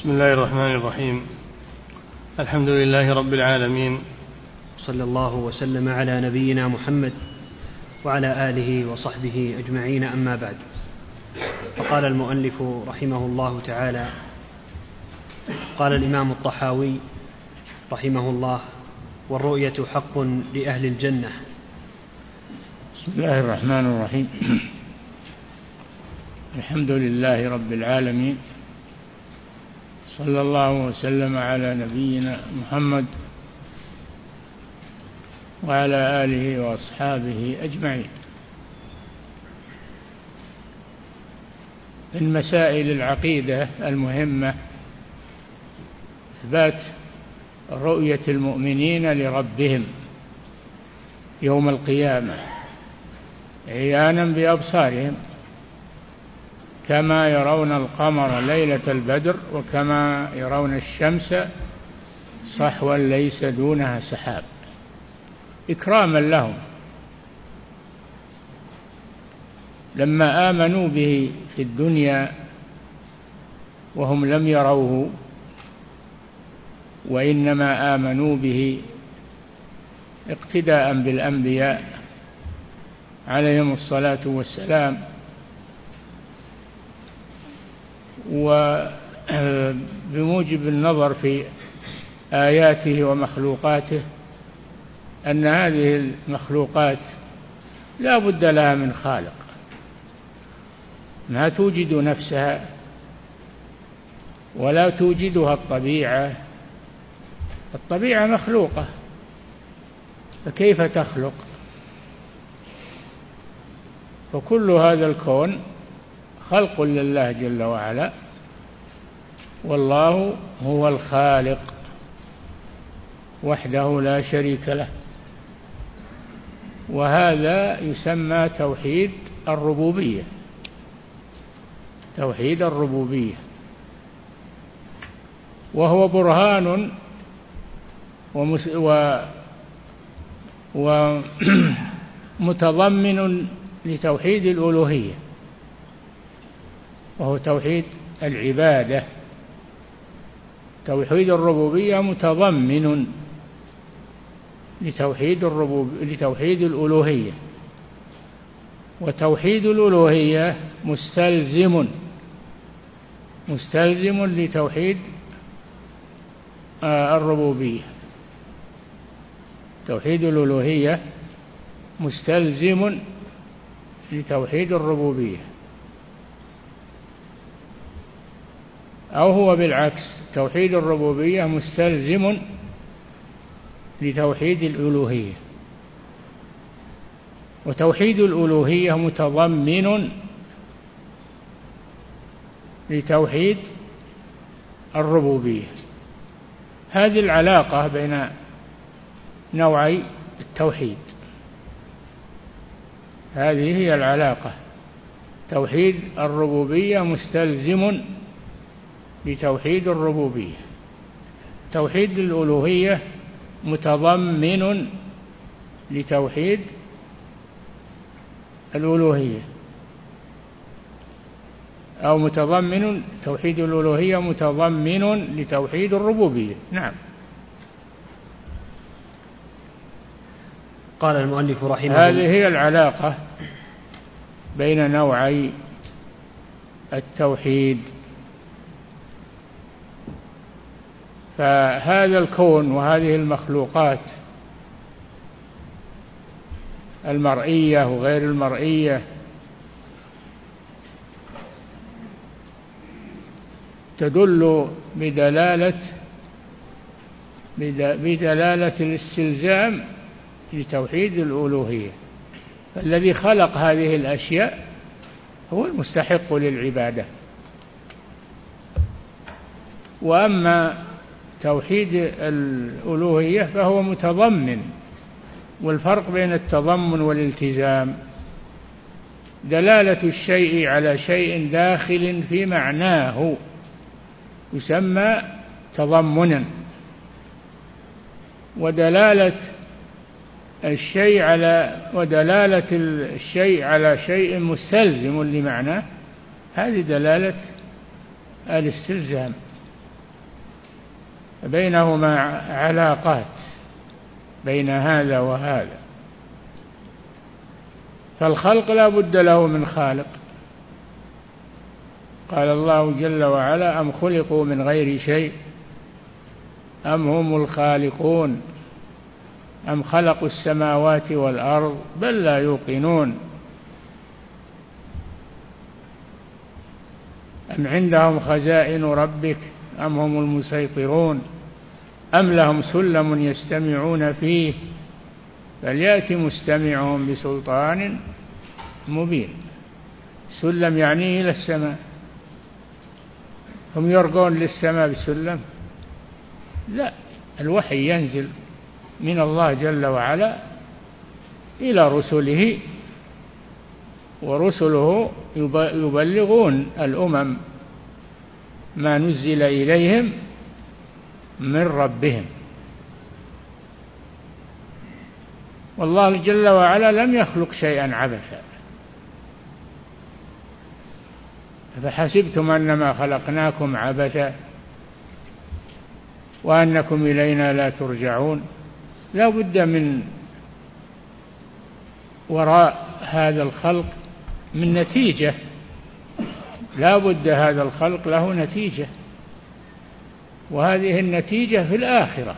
بسم الله الرحمن الرحيم. الحمد لله رب العالمين. صلى الله وسلم على نبينا محمد وعلى آله وصحبه أجمعين أما بعد. فقال المؤلف رحمه الله تعالى قال الإمام الطحاوي رحمه الله والرؤية حق لأهل الجنة. بسم الله الرحمن الرحيم. الحمد لله رب العالمين. صلى الله وسلم على نبينا محمد وعلى آله وأصحابه أجمعين. من مسائل العقيدة المهمة إثبات رؤية المؤمنين لربهم يوم القيامة عيانا بأبصارهم كما يرون القمر ليلة البدر وكما يرون الشمس صحوا ليس دونها سحاب. إكراما لهم. لما آمنوا به في الدنيا وهم لم يروه وإنما آمنوا به اقتداء بالأنبياء عليهم الصلاة والسلام وبموجب النظر في آياته ومخلوقاته أن هذه المخلوقات لا بد لها من خالق ما توجد نفسها ولا توجدها الطبيعة. الطبيعة مخلوقة فكيف تخلق؟ فكل هذا الكون خلق لله جل وعلا والله هو الخالق وحده لا شريك له. وهذا يسمى توحيد الربوبية. توحيد الربوبية. وهو برهان و ومتضمن لتوحيد الألوهية. وهو توحيد العبادة. توحيد الربوبية متضمن لتوحيد الربوب لتوحيد الألوهية. وتوحيد الألوهية مستلزم مستلزم لتوحيد آه، الربوبية. توحيد الألوهية مستلزم لتوحيد الربوبية. أو هو بالعكس توحيد الربوبية مستلزم لتوحيد الألوهية. وتوحيد الألوهية متضمن لتوحيد الربوبية. هذه العلاقة بين نوعي التوحيد. هذه هي العلاقة. توحيد الربوبية مستلزم بتوحيد الربوبية. توحيد الألوهية متضمن لتوحيد الألوهية. أو متضمن توحيد الألوهية متضمن لتوحيد الربوبية. نعم. قال المؤلف رحمه الله هذه هي العلاقة بين نوعي التوحيد. فهذا الكون وهذه المخلوقات المرئية وغير المرئية تدل بدلالة بدلالة الاستلزام لتوحيد الألوهية. الذي خلق هذه الأشياء هو المستحق للعبادة. وأما توحيد الألوهية فهو متضمن والفرق بين التضمن والالتزام. دلالة الشيء على شيء داخل في معناه يسمى تضمنا. ودلالة الشيء على ودلالة الشيء على شيء مستلزم لمعناه هذه دلالة الاستلزام. بينهما علاقات بين هذا وهذا. فالخلق لا بد له من خالق. قال الله جل وعلا أم خلقوا من غير شيء؟ أم هم الخالقون؟ أم خلقوا السماوات والأرض؟ بل لا يوقنون. أم عندهم خزائن ربك؟ أم هم المسيطرون؟ أم لهم سلم يستمعون فيه؟ فليأتي مستمعهم بسلطان مبين. سلم يعني إلى السماء. هم يرقون للسماء بسلم؟ لا الوحي ينزل من الله جل وعلا إلى رسله ورسله يبلغون الأمم ما نزل إليهم من ربهم. والله جل وعلا لم يخلق شيئا عبثا. فحسبتم أنما خلقناكم عبثا وأنكم إلينا لا ترجعون؟ لا بد من وراء هذا الخلق من نتيجة لا بد هذا الخلق له نتيجة وهذه النتيجة في الآخرة.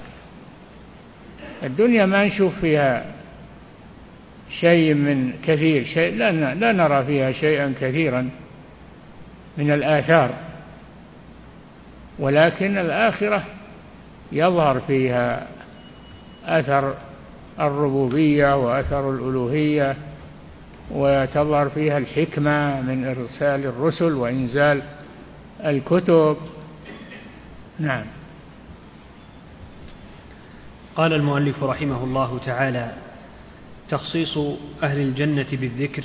الدنيا ما نشوف فيها شيء من كثير شيء لا, لا نرى فيها شيئا كثيرا من الآثار. ولكن الآخرة يظهر فيها أثر الربوبية وأثر الألوهية وتظهر فيها الحكمة من إرسال الرسل وإنزال الكتب. نعم. قال المؤلف رحمه الله تعالى تخصيص أهل الجنة بالذكر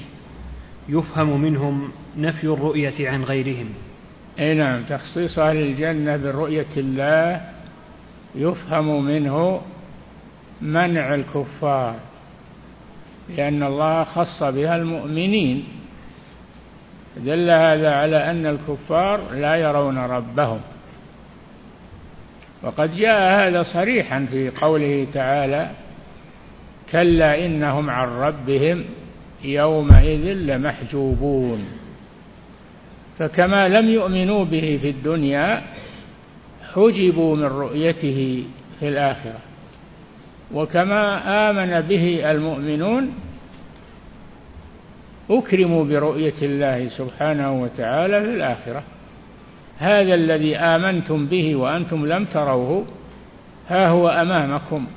يفهم منهم نفي الرؤية عن غيرهم. أي نعم تخصيص أهل الجنة برؤية الله يفهم منه منع الكفار. لأن الله خص بها المؤمنين. دل هذا على أن الكفار لا يرون ربهم. وقد جاء هذا صريحا في قوله تعالى كلا إنهم عن ربهم يومئذ لمحجوبون. فكما لم يؤمنوا به في الدنيا حجبوا من رؤيته في الآخرة. وكما آمن به المؤمنون أكرموا برؤية الله سبحانه وتعالى في الآخرة. هذا الذي آمنتم به وأنتم لم تروه ها هو أمامكم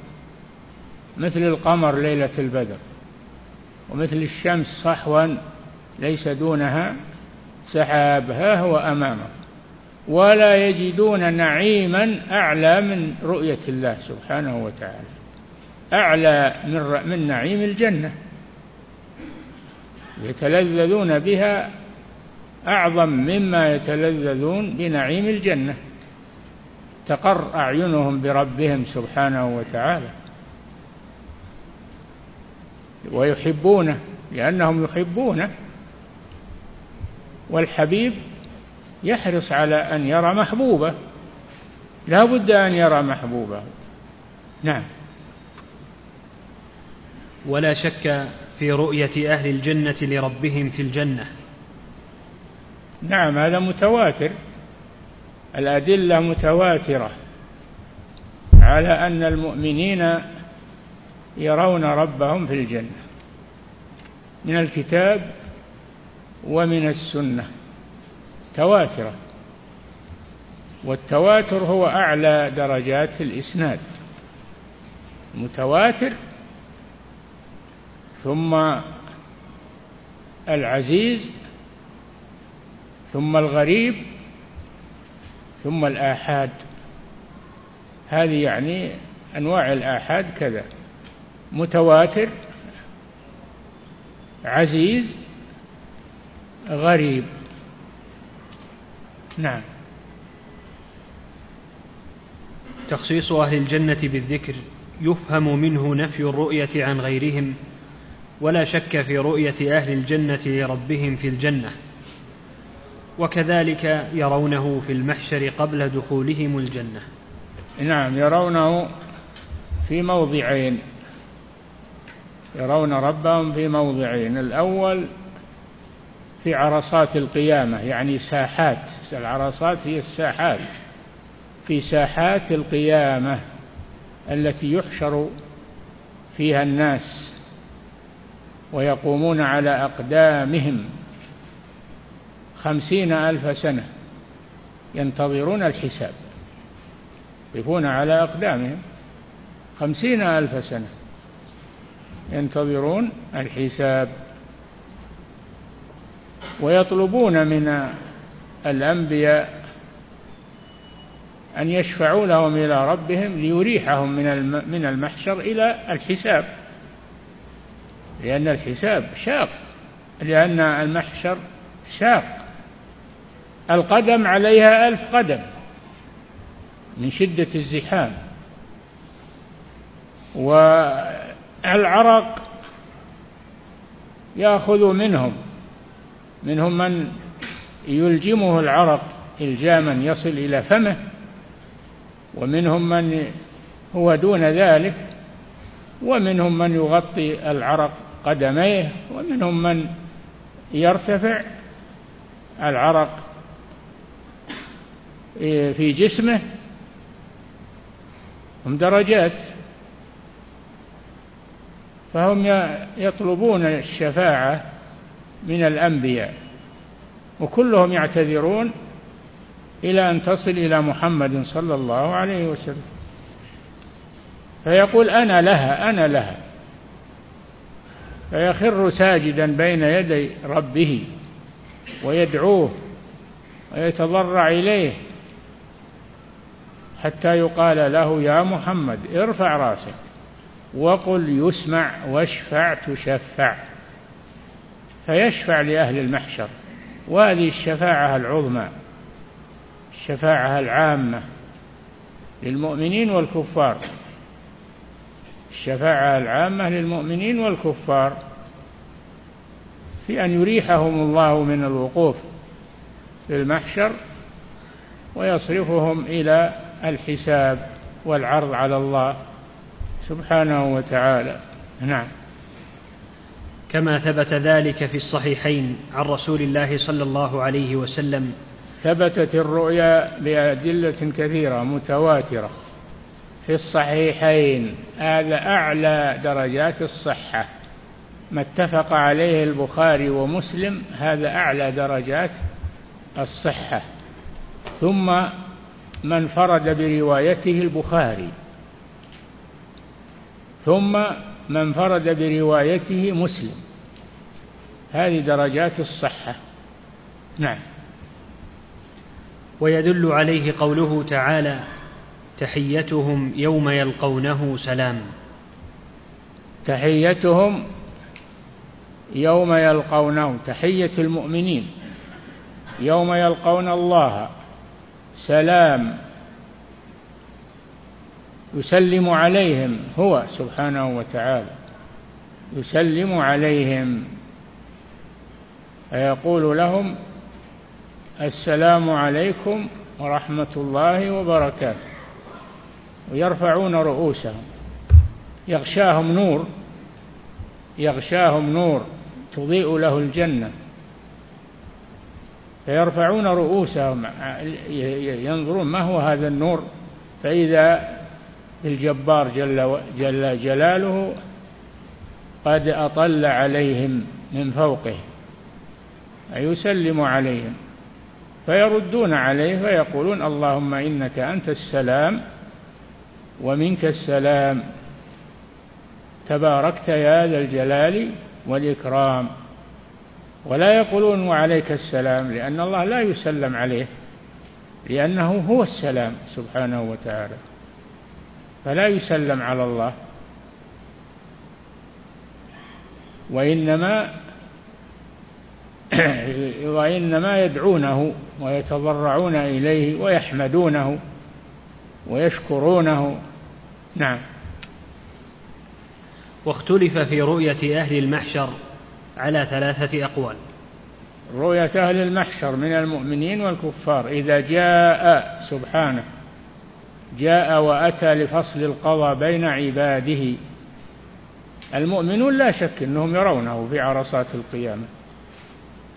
مثل القمر ليلة البدر ومثل الشمس صحوا ليس دونها سحاب ها هو أمامه ولا يجدون نعيما أعلى من رؤية الله سبحانه وتعالى. أعلى من, من نعيم الجنة. يتلذذون بها أعظم مما يتلذذون بنعيم الجنة. تقر أعينهم بربهم سبحانه وتعالى. ويحبونه لأنهم يحبونه. والحبيب يحرص على أن يرى محبوبه. لا بد أن يرى محبوبه. نعم. ولا شك في رؤية أهل الجنة لربهم في الجنة. نعم هذا متواتر. الأدلة متواترة على أن المؤمنين يرون ربهم في الجنة من الكتاب ومن السنة. تواترة. والتواتر هو أعلى درجات الإسناد. متواتر ثم العزيز ثم الغريب ثم الآحاد. هذه يعني أنواع الآحاد كذا. متواتر عزيز غريب. نعم. تخصيص أهل الجنة بالذكر يفهم منه نفي الرؤية عن غيرهم. ولا شك في رؤية أهل الجنة لربهم في الجنة وكذلك يرونه في المحشر قبل دخولهم الجنة. نعم يرونه في موضعين يرون ربهم في موضعين الأول في عرصات القيامة يعني ساحات العرصات هي الساحات في ساحات القيامة التي يحشر فيها الناس. ويقومون على أقدامهم خمسين ألف سنة ينتظرون الحساب يقفون على أقدامهم خمسين ألف سنة ينتظرون الحساب. ويطلبون من الأنبياء أن يشفعوا لهم إلى ربهم ليريحهم من من المحشر إلى الحساب. لأن الحساب شاق لأن المحشر شاق. القدم عليها ألف قدم من شدة الزحام. والعرق يأخذ منهم منهم من يلجمه العرق إلجاما يصل إلى فمه ومنهم من هو دون ذلك ومنهم من يغطي العرق قدميه ومنهم من يرتفع العرق في جسمه. هم درجات. فهم يطلبون الشفاعة من الأنبياء وكلهم يعتذرون إلى أن تصل إلى محمد صلى الله عليه وسلم. فيقول أنا لها أنا لها. فيخر ساجدا بين يدي ربه ويدعوه ويتضرع إليه حتى يقال له يا محمد ارفع راسك وقل يسمع واشفع تشفع. فيشفع لأهل المحشر. وهذه الشفاعة العظمى الشفاعة العامة للمؤمنين والكفار. الشفاعة العامة للمؤمنين والكفار في أن يريحهم الله من الوقوف في المحشر ويصرفهم إلى الحساب والعرض على الله سبحانه وتعالى. نعم. كما ثبت ذلك في الصحيحين عن رسول الله صلى الله عليه وسلم. ثبتت الرؤيا بأدلة كثيرة متواترة. في الصحيحين. هذا أعلى درجات الصحة. ما اتفق عليه البخاري ومسلم هذا أعلى درجات الصحة. ثم ما انفرد بروايته البخاري. ثم ما انفرد بروايته مسلم. هذه درجات الصحة. نعم. ويدل عليه قوله تعالى تحيتهم يوم يلقونه سلام. تحيتهم يوم يلقونه تحية المؤمنين يوم يلقون الله سلام. يسلم عليهم هو سبحانه وتعالى يسلم عليهم. فيقول لهم السلام عليكم ورحمة الله وبركاته. ويرفعون رؤوسهم. يغشاهم نور يغشاهم نور تضيء له الجنة. فيرفعون رؤوسهم ينظرون ما هو هذا النور. فإذا الجبار جل, جل جلاله قد أطل عليهم من فوقه يسلم عليهم. فيردون عليه فيقولون اللهم إنك أنت السلام. ومنك السلام. تباركت يا ذا الجلال والإكرام. ولا يقولون وعليك السلام لأن الله لا يسلم عليه لأنه هو السلام سبحانه وتعالى. فلا يسلم على الله. وإنما وإنما يدعونه ويتضرعون إليه ويحمدونه ويشكرونه نعم. واختلف في رؤية أهل المحشر على ثلاثة أقوال. رؤية أهل المحشر من المؤمنين والكفار. إذا جاء سبحانه جاء وأتى لفصل القضاء بين عباده المؤمنون لا شك أنهم يرونه في عرصات القيامة.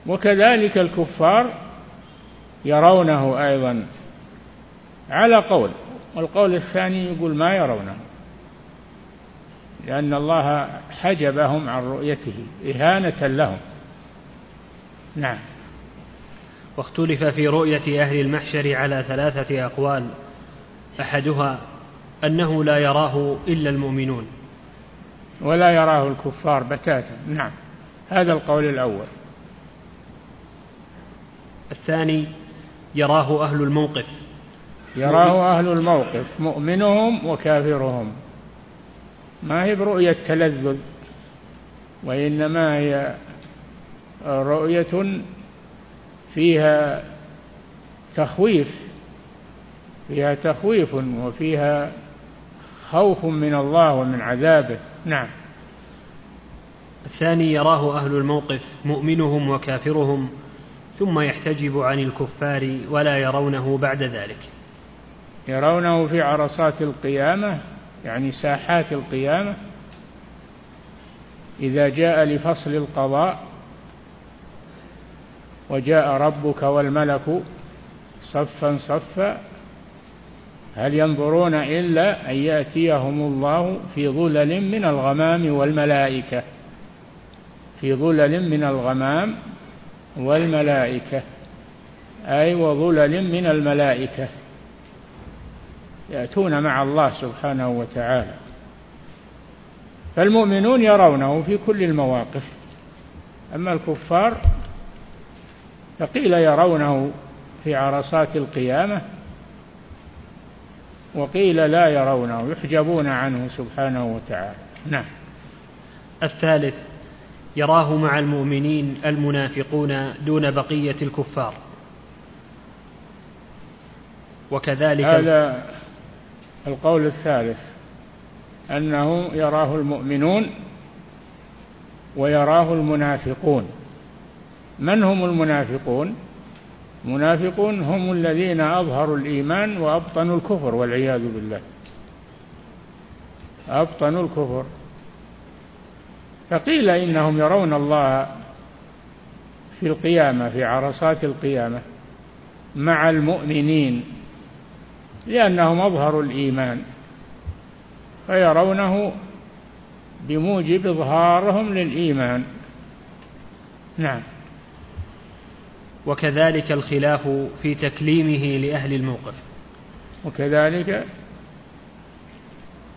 وكذلك الكفار يرونه أيضا على قول والقول الثاني يقول ما يرونه لأن الله حجبهم عن رؤيته إهانة لهم. نعم. واختلف في رؤية أهل المحشر على ثلاثة أقوال. أحدها أنه لا يراه إلا المؤمنون. ولا يراه الكفار بتاتا. نعم. هذا القول الأول. الثاني يراه أهل الموقف. يراه أهل الموقف مؤمنهم وكافرهم. ما هي برؤية تلذذ وإنما هي رؤية فيها تخويف فيها تخويف وفيها خوف من الله ومن عذابه. نعم. الثاني يراه أهل الموقف مؤمنهم وكافرهم ثم يحتجب عن الكفار ولا يرونه بعد ذلك. يرونه في عرصات القيامة يعني ساحات القيامة. إذا جاء لفصل القضاء وجاء ربك والملك صفا صفا هل ينظرون إلا أن يأتيهم الله في ظلل من الغمام والملائكة؟ في ظلل من الغمام والملائكة أي وظلل من الملائكة. يأتون مع الله سبحانه وتعالى. فالمؤمنون يرونه في كل المواقف. أما الكفار فقيل يرونه في عرصات القيامة وقيل لا يرونه يحجبون عنه سبحانه وتعالى. نعم. الثالث يراه مع المؤمنين المنافقون دون بقية الكفار. وكذلك هذا القول الثالث أنه يراه المؤمنون ويراه المنافقون. من هم المنافقون؟ المنافقون هم الذين أظهروا الإيمان وأبطنوا الكفر والعياذ بالله. أبطنوا الكفر. فقيل إنهم يرون الله في القيامة في عرصات القيامة مع المؤمنين. لأنهم أظهروا الإيمان فيرونه بموجب إظهارهم للإيمان. نعم. وكذلك الخلاف في تكليمه لأهل الموقف. وكذلك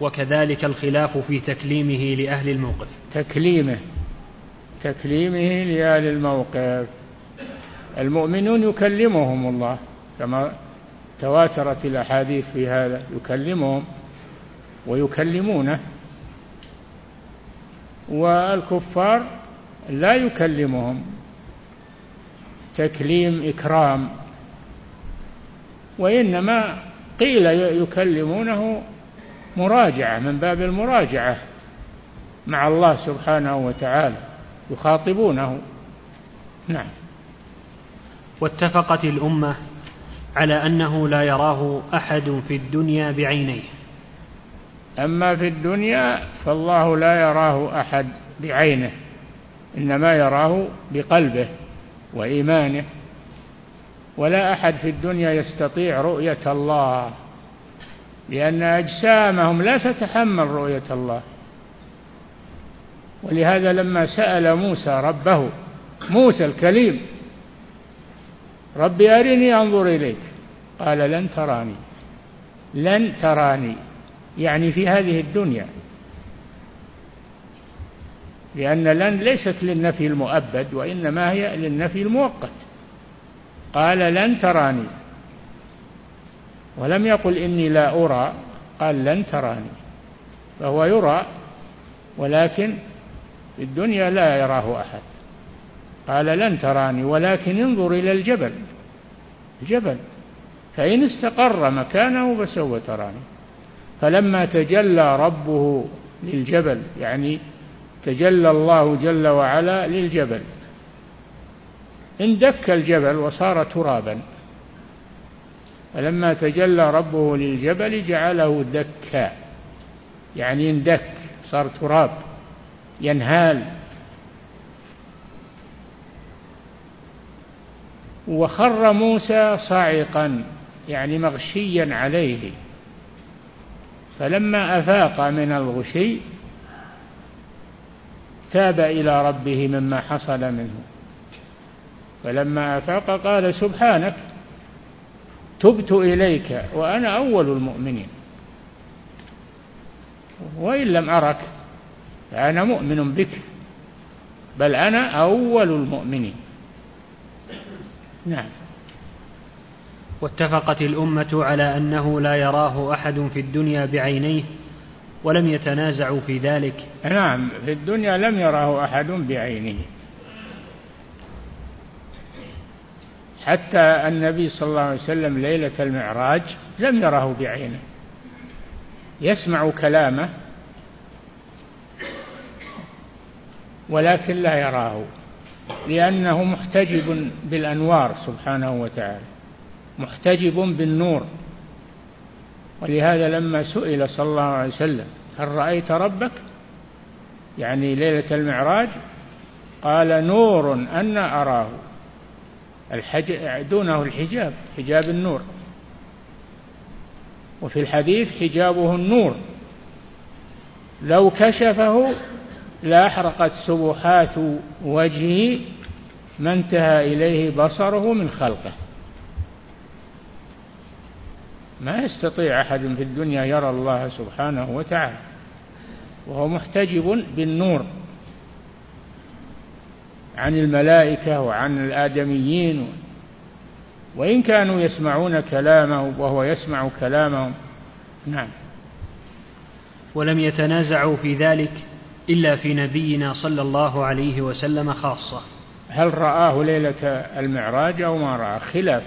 وكذلك الخلاف في تكليمه لأهل الموقف. تكليمه تكليمه لأهل الموقف. المؤمنون يكلمهم الله كما تواترت الأحاديث في هذا يكلمهم ويكلمونه. والكفار لا يكلمهم. تكليم إكرام. وإنما قيل يكلمونه مراجعة من باب المراجعة مع الله سبحانه وتعالى يخاطبونه. نعم. واتفقت الأمة على أنه لا يراه أحد في الدنيا بعينيه. أما في الدنيا فالله لا يراه أحد بعينه إنما يراه بقلبه وإيمانه ولا أحد في الدنيا يستطيع رؤية الله لأن أجسامهم لا تتحمل رؤية الله. ولهذا لما سأل موسى ربه موسى الكليم ربي أرني أنظر إليك. قال لن تراني. لن تراني. يعني في هذه الدنيا. لأن لن ليست للنفي المؤبد وإنما هي للنفي المؤقت. قال لن تراني. ولم يقل إني لا أرى. قال لن تراني. فهو يرى ولكن في الدنيا لا يراه أحد. قال لن تراني ولكن انظر إلى الجبل. الجبل. فإن استقر مكانه فسوف تراني. فلما تجلى ربه للجبل يعني تجلى الله جل وعلا للجبل. اندك الجبل وصار ترابا. فلما تجلى ربه للجبل جعله دكا. يعني اندك صار تراب ينهال. وخر موسى صاعقا يعني مغشيا عليه. فلما أفاق من الغشي تاب إلى ربه مما حصل منه. فلما أفاق قال سبحانك تبت إليك وأنا أول المؤمنين. وإن لم أرك فأنا مؤمن بك بل أنا أول المؤمنين. نعم. واتفقت الأمة على أنه لا يراه أحد في الدنيا بعينيه ولم يتنازعوا في ذلك. نعم في الدنيا لم يراه أحد بعينه. حتى النبي صلى الله عليه وسلم ليلة المعراج لم يره بعينه. يسمع كلامه ولكن لا يراه. لأنه محتجب بالأنوار سبحانه وتعالى محتجب بالنور. ولهذا لما سئل صلى الله عليه وسلم هل رأيت ربك؟ يعني ليلة المعراج قال نور أن أراه. الحج دونه الحجاب حجاب النور. وفي الحديث حجابه النور. لو كشفه لأحرقت سبحات وجهه ما انتهى إليه بصره من خلقه. ما يستطيع أحد في الدنيا يرى الله سبحانه وتعالى وهو محتجب بالنور عن الملائكة وعن الآدميين وإن كانوا يسمعون كلامه وهو يسمع كلامهم. نعم. ولم يتنازعوا في ذلك. إلا في نبينا صلى الله عليه وسلم خاصة. هل رآه ليلة المعراج أو ما رآه؟ خلاف.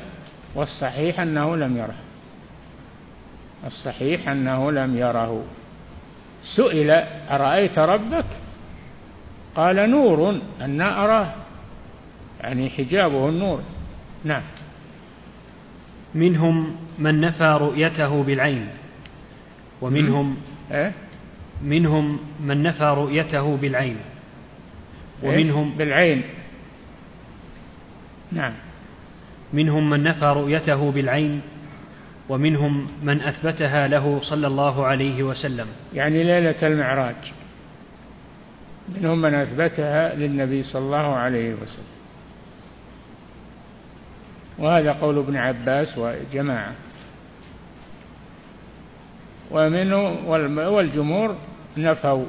والصحيح أنه لم يره. الصحيح أنه لم يره. سئل أرأيت ربك؟ قال نور أن أراه. يعني حجابه النور. نعم. منهم من نفى رؤيته بالعين ومنهم إيه؟ منهم من نفى رؤيته بالعين. ومنهم بالعين. نعم. منهم من نفى رؤيته بالعين ومنهم من أثبتها له صلى الله عليه وسلم. يعني ليلة المعراج. منهم من أثبتها للنبي صلى الله عليه وسلم. وهذا قول ابن عباس وجماعة. ومنه والجمهور نفوا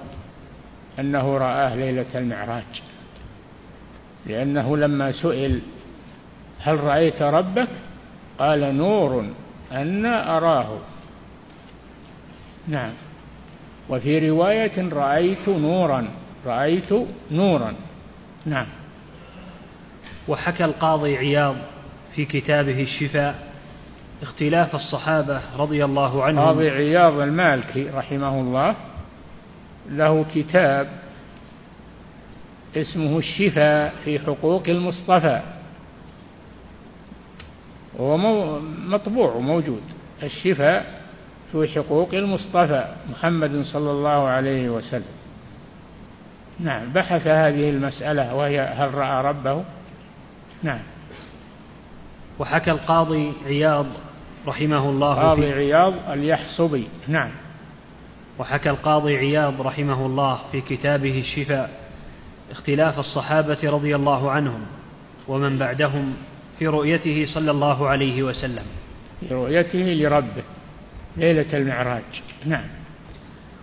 أنه رآه ليلة المعراج لأنه لما سئل هل رأيت ربك؟ قال نور أن أراه. نعم. وفي رواية رأيت نورا رأيت نورا. نعم. وحكى القاضي عياض في كتابه الشفاء اختلاف الصحابة رضي الله عنهم. قاضي عياض المالكي رحمه الله. له كتاب اسمه الشفاء في حقوق المصطفى. وهو مطبوع وموجود. الشفاء في حقوق المصطفى محمد صلى الله عليه وسلم. نعم بحث هذه المسألة وهي هل رأى ربه؟ نعم. وحكى القاضي عياض رحمه الله قاضي عياض اليحصبي. نعم. وحكى القاضي عياض رحمه الله في كتابه الشفاء اختلاف الصحابة رضي الله عنهم ومن بعدهم في رؤيته صلى الله عليه وسلم. في رؤيته لربه ليلة المعراج. نعم.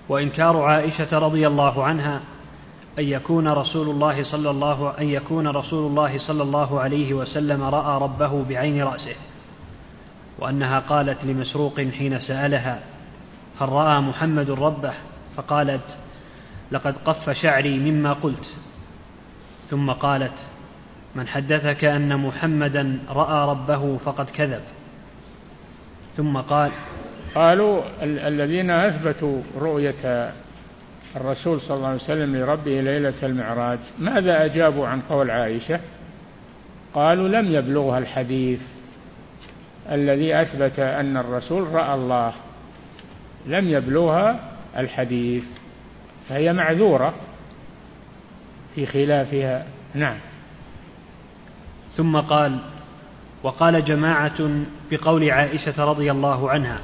وإنكار عائشة رضي الله عنها أن يكون رسول الله صلى الله أن يكون رسول الله صلى الله عليه وسلم رأى ربه بعين رأسه وأنها قالت لمسروق حين سألها هل رأى محمد ربه؟ فقالت لقد قف شعري مما قلت. ثم قالت من حدثك أن محمدا رأى ربه فقد كذب. ثم قال قالوا الذين أثبتوا رؤية الرسول صلى الله عليه وسلم لربه ليلة المعراج ماذا أجابوا عن قول عائشة؟ قالوا لم يبلغها الحديث الذي أثبت أن الرسول رأى الله لم يبلغها الحديث فهي معذورة في خلافها. نعم. ثم قال وقال جماعة بقول عائشة رضي الله عنها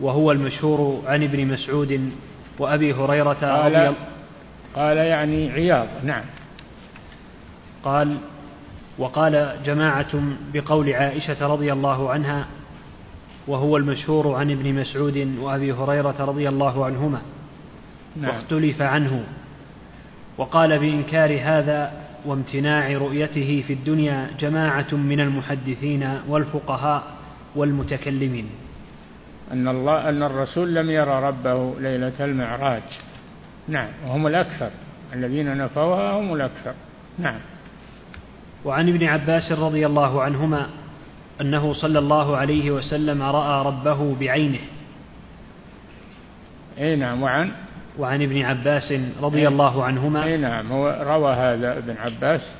وهو المشهور عن ابن مسعود وأبي هريرة قال, رضي قال يعني عياض. نعم. قال وقال جماعة بقول عائشة رضي الله عنها وهو المشهور عن ابن مسعود وأبي هريرة رضي الله عنهما نعم. واختلف عنه وقال بإنكار هذا وامتناع رؤيته في الدنيا جماعة من المحدثين والفقهاء والمتكلمين. أن الله أن الرسول لم يرى ربه ليلة المعراج. نعم وهم الأكثر. الذين نفوها هم الأكثر. نعم. وعن ابن عباس رضي الله عنهما أنه صلى الله عليه وسلم رأى ربه بعينه. أي نعم وعن؟ وعن ابن عباس رضي الله عنهما. أي نعم هو روى هذا ابن عباس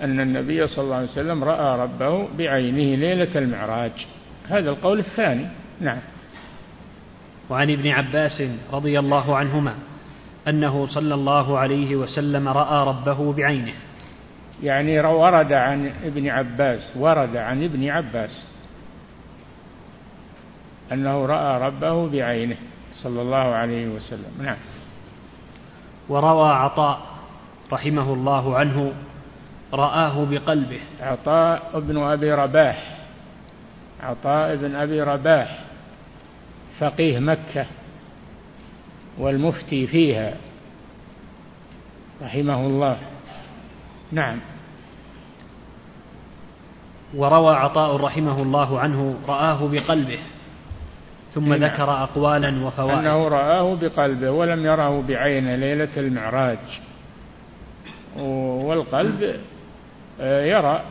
أن النبي صلى الله عليه وسلم رأى ربه بعينه ليلة المعراج. هذا القول الثاني. نعم. وعن ابن عباس رضي الله عنهما أنه صلى الله عليه وسلم رأى ربه بعينه. يعني ورد عن ابن عباس ورد عن ابن عباس أنه رأى ربه بعينه صلى الله عليه وسلم. نعم. وروى عطاء رحمه الله عنه رآه بقلبه. عطاء بن أبي رباح عطاء بن أبي رباح فقيه مكة والمفتي فيها رحمه الله. نعم. وروى عطاء رحمه الله عنه رآه بقلبه ثم. ذكر أقوالا وفوائد. أنه رآه بقلبه ولم يره بعينه ليلة المعراج. والقلب آه، يرى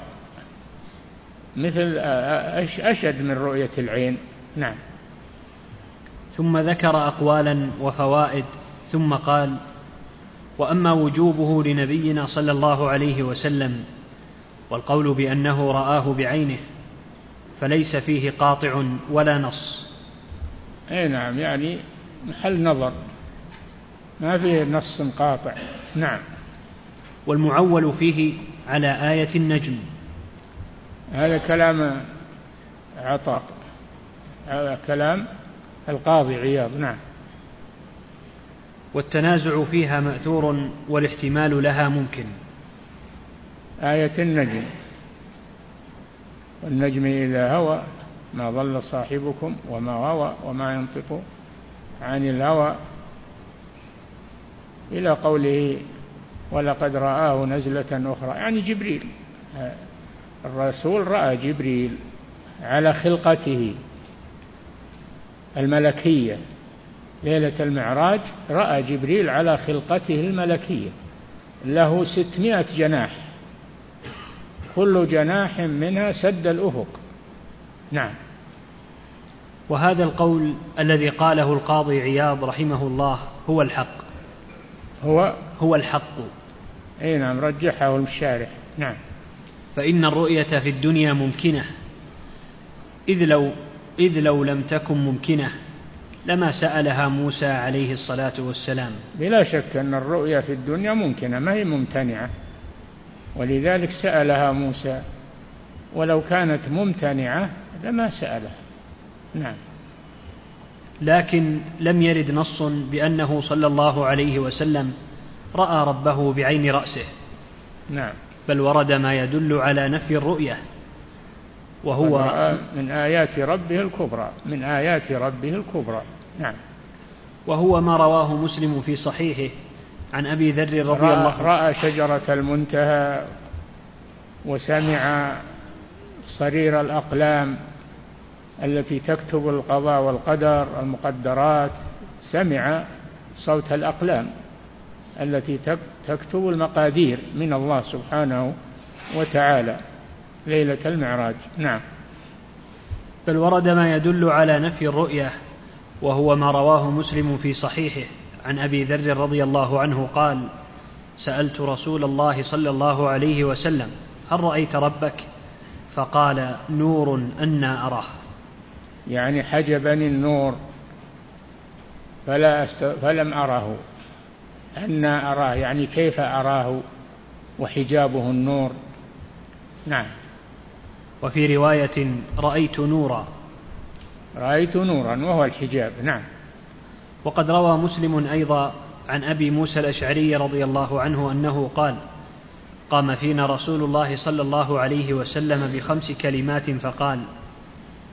مثل آه، أشد من رؤية العين. نعم. ثم ذكر أقوالا وفوائد ثم قال وأما وجوبه لنبينا صلى الله عليه وسلم والقول بأنه رآه بعينه فليس فيه قاطع ولا نص. أي نعم يعني محل نظر. ما فيه نص قاطع. نعم. والمعول فيه على آية النجم. هذا كلام عطاء. هذا كلام القاضي عياض. نعم. والتنازع فيها مأثور والاحتمال لها ممكن. آية النجم. والنجم إذا هوى ما ضل صاحبكم وما غوى وما ينطق عن الهوى. إلى قوله ولقد رآه نزلة أخرى. يعني جبريل. الرسول رأى جبريل على خلقته الملكية. ليلة المعراج رأى جبريل على خلقته الملكية. له ستمائة جناح. كل جناح منها سد الأفق. نعم. وهذا القول الذي قاله القاضي عياض رحمه الله هو الحق. هو؟ هو الحق. إي نعم رجحه الشارح نعم. فإن الرؤية في الدنيا ممكنة. إذ لو إذ لو لم تكن ممكنة لما سألها موسى عليه الصلاة والسلام. بلا شك أن الرؤيا في الدنيا ممكنة ما هي ممتنعة؟ ولذلك سألها موسى ولو كانت ممتنعة لما سأله نعم. لكن لم يرد نص بأنه صلى الله عليه وسلم رأى ربه بعين رأسه. نعم. بل ورد ما يدل على نفي الرؤية. وهو من آيات ربه الكبرى من آيات ربه الكبرى. نعم. وهو ما رواه مسلم في صحيحه. عن أبي ذر رضي رأى الله عنه. رأى شجرة المنتهى وسمع صرير الأقلام التي تكتب القضاء والقدر المقدرات سمع صوت الأقلام التي تكتب المقادير من الله سبحانه وتعالى ليلة المعراج. نعم. بل ورد ما يدل على نفي الرؤية وهو ما رواه مسلم في صحيحه. عن أبي ذر رضي الله عنه قال سألت رسول الله صلى الله عليه وسلم هل رأيت ربك؟ فقال نور أنا أراه. يعني حجبني النور فلا أست... فلم أره. أنا أراه يعني كيف أراه وحجابه النور؟ نعم. وفي رواية رأيت نورا. رأيت نورا وهو الحجاب. نعم. وقد روى مسلم أيضا عن أبي موسى الأشعري رضي الله عنه أنه قال قام فينا رسول الله صلى الله عليه وسلم بخمس كلمات فقال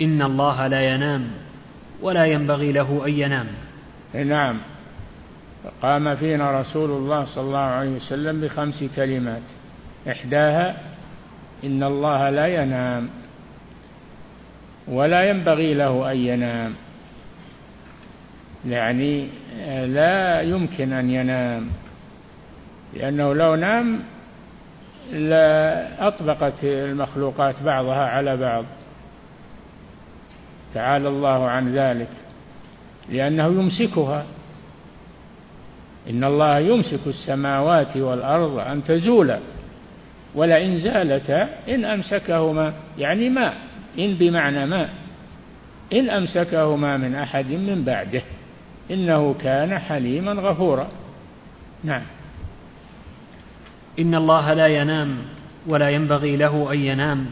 إن الله لا ينام ولا ينبغي له أن ينام. نعم. قام فينا رسول الله صلى الله عليه وسلم بخمس كلمات. إحداها إن الله لا ينام ولا ينبغي له أن ينام. يعني لا يمكن أن ينام. لأنه لو نام لأطبقت المخلوقات بعضها على بعض. تعالى الله عن ذلك. لأنه يمسكها. إن الله يمسك السماوات والأرض أن تزولا ولئن زالتا إن أمسكهما يعني ماء إن بمعنى ماء إن أمسكهما من أحد من بعده. إنه كان حليما غفورا. نعم. إن الله لا ينام ولا ينبغي له أن ينام.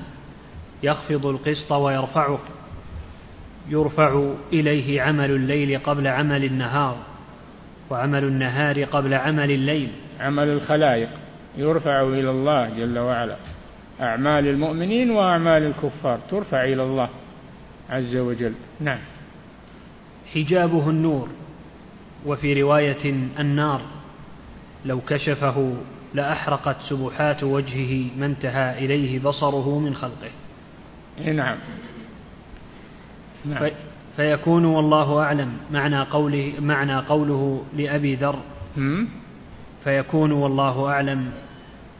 يخفض القسط ويرفعه. يرفع إليه عمل الليل قبل عمل النهار وعمل النهار قبل عمل الليل. عمل الخلائق. يرفع إلى الله جل وعلا. أعمال المؤمنين وأعمال الكفار. ترفع إلى الله عز وجل. نعم. حجابه النور. وفي رواية النار لو كشفه لأحرقت سبحات وجهه ما انتهى إليه بصره من خلقه. نعم. نعم. فيكون والله أعلم معنى قوله معنى قوله لأبي ذر. فيكون والله أعلم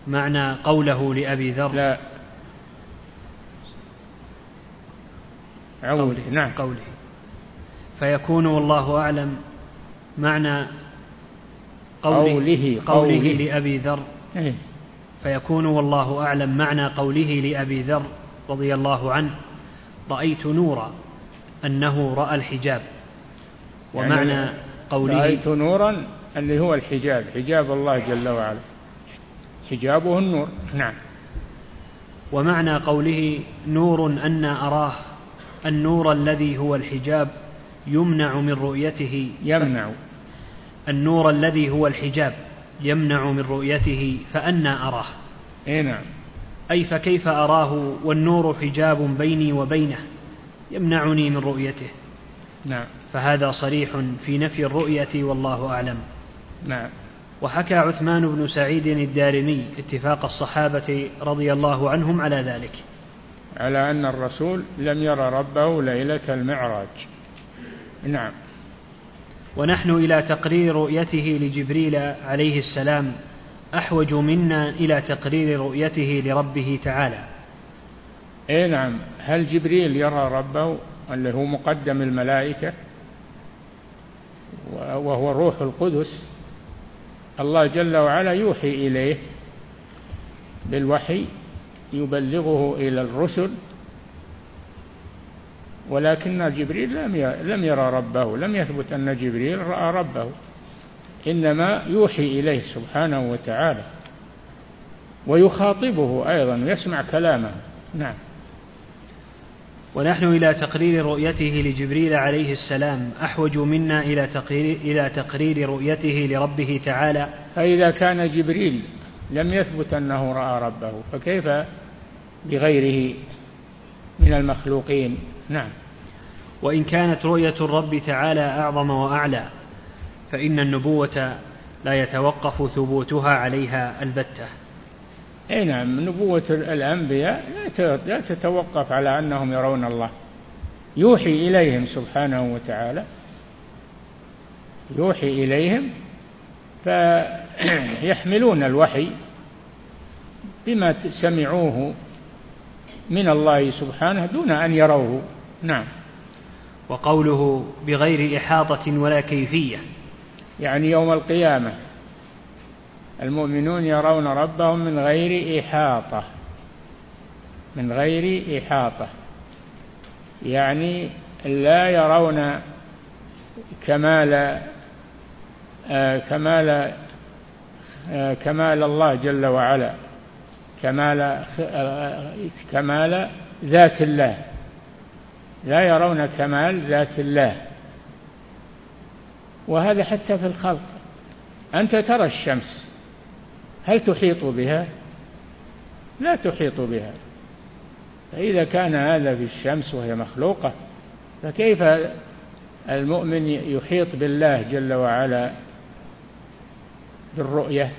معنى قوله لأبي ذر. لا. قوله نعم. قوله. فيكون والله أعلم معنى قوله قوله, قوله لأبي ذر. إيه؟ فيكون والله أعلم معنى قوله لأبي ذر رضي الله عنه رأيت نورا أنه رأى الحجاب. ومعنى يعني قوله رأيت نورا اللي هو الحجاب حجاب الله جل وعلا. حجابه النور نعم. ومعنى قوله نور أن أراه النور الذي هو الحجاب. يمنع من رؤيته يمنع. النور الذي هو الحجاب يمنع من رؤيته فأنا أراه. إيه نعم. أي فكيف أراه والنور حجاب بيني وبينه يمنعني من رؤيته. نعم. فهذا صريح في نفي الرؤية والله أعلم. نعم. وحكى عثمان بن سعيد الدارمي اتفاق الصحابة رضي الله عنهم على ذلك. على أن الرسول لم يرى ربه ليلة المعراج. نعم. ونحن إلى تقرير رؤيته لجبريل عليه السلام أحوج منا إلى تقرير رؤيته لربه تعالى. اي نعم. هل جبريل يرى ربه اللي هو مقدم الملائكة وهو الروح القدس؟ الله جل وعلا يوحي إليه بالوحي يبلغه إلى الرسل ولكن جبريل لم لم يرى ربه لم يثبت أن جبريل رأى ربه إنما يوحي إليه سبحانه وتعالى. ويخاطبه أيضا ويسمع كلامه. نعم. ونحن إلى تقرير رؤيته لجبريل عليه السلام. أحوج منا إلى تقرير, إلى تقرير رؤيته لربه تعالى. فإذا كان جبريل لم يثبت أنه رأى ربه فكيف بغيره من المخلوقين؟ نعم. وإن كانت رؤية الرب تعالى أعظم وأعلى فإن النبوة لا يتوقف ثبوتها عليها البتة. أي نعم نبوة الأنبياء لا تتوقف على أنهم يرون الله. يوحي إليهم سبحانه وتعالى. يوحي إليهم فيحملون الوحي بما سمعوه من الله سبحانه دون أن يروه. نعم. وقوله بغير إحاطة ولا كيفية. يعني يوم القيامة المؤمنون يرون ربهم من غير إحاطة من غير إحاطة. يعني لا يرون كمال آه، كمال آه، كمال الله جل وعلا كمال آه، كمال ذات الله. لا يرون كمال ذات الله. وهذا حتى في الخلق. أنت ترى الشمس. هل تحيط بها؟ لا تحيط بها. فإذا كان هذا في الشمس وهي مخلوقة فكيف المؤمن يحيط بالله جل وعلا بالرؤية؟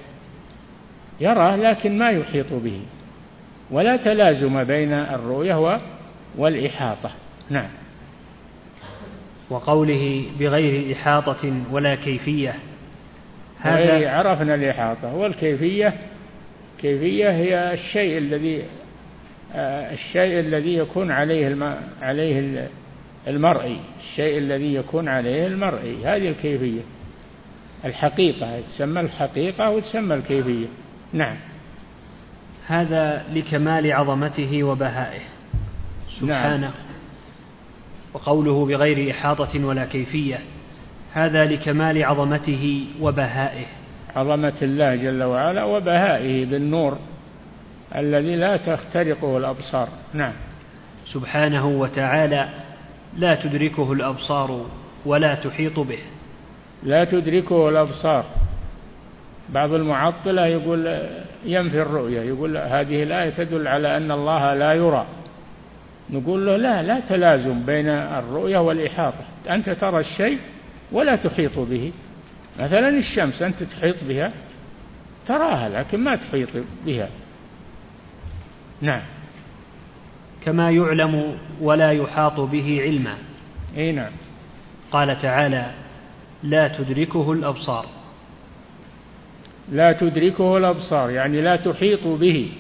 يراه لكن ما يحيط به. ولا تلازم بين الرؤية والإحاطة. نعم. وقوله بغير إحاطة ولا كيفية هذا عرفنا الإحاطة والكيفية كيفية هي الشيء الذي آه، الشيء الذي يكون عليه الم... عليه المرئي الشيء الذي يكون عليه المرئي هذه الكيفية. الحقيقة تسمى الحقيقة وتسمى الكيفية. نعم. هذا لكمال عظمته وبهائه. سبحانه. نعم. وقوله بغير إحاطة ولا كيفية هذا لكمال عظمته وبهائه. عظمة الله جل وعلا وبهائه بالنور الذي لا تخترقه الأبصار. نعم. سبحانه وتعالى لا تدركه الأبصار ولا تحيط به. لا تدركه الأبصار. بعض المعطلة يقول ينفي الرؤية يقول هذه الآية تدل على أن الله لا يرى. نقول له لا لا تلازم بين الرؤية والإحاطة. أنت ترى الشيء ولا تحيط به. مثلا الشمس أنت تحيط بها تراها لكن ما تحيط بها. نعم. كما يعلم ولا يحاط به علما. إي نعم. قال تعالى لا تدركه الأبصار. لا تدركه الأبصار يعني لا تحيط به.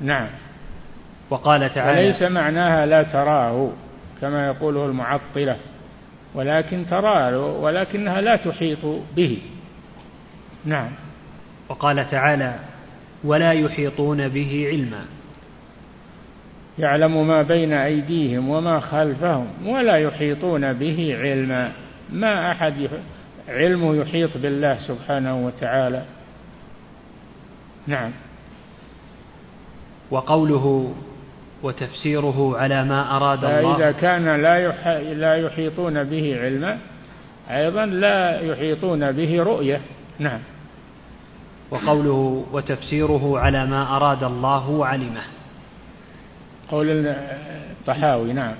نعم. وقال تعالى وليس معناها لا تراه كما يقوله المعطلة ولكن تراه ولكنها لا تحيط به. نعم. وقال تعالى ولا يحيطون به علما. يعلم ما بين أيديهم وما خلفهم ولا يحيطون به علما. ما أحد علمه يحيط بالله سبحانه وتعالى. نعم. وقوله وتفسيره على ما أراد الله. فإذا كان لا لا يحيطون به علما أيضا لا يحيطون به رؤية. نعم. وقوله وتفسيره على ما أراد الله وعلمه. قول الطحاوي نعم.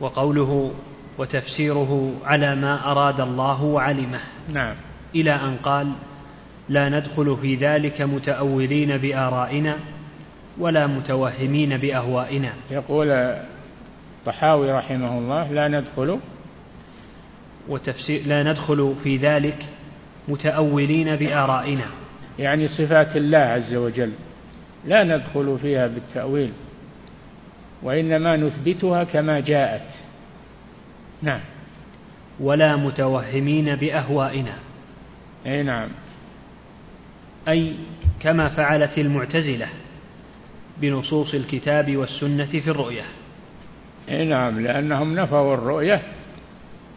وقوله وتفسيره على ما أراد الله وعلمه. نعم. إلى أن قال لا ندخل في ذلك متأولين بآرائنا ولا متوهمين بأهوائنا. يقول الطحاوي رحمه الله لا ندخل وتفسير لا ندخل في ذلك متأولين بآرائنا. يعني صفات الله عز وجل. لا ندخل فيها بالتأويل وإنما نثبتها كما جاءت. نعم. ولا متوهمين بأهوائنا. أي نعم. أي كما فعلت المعتزلة. بنصوص الكتاب والسنة في الرؤية. نعم لأنهم نفوا الرؤية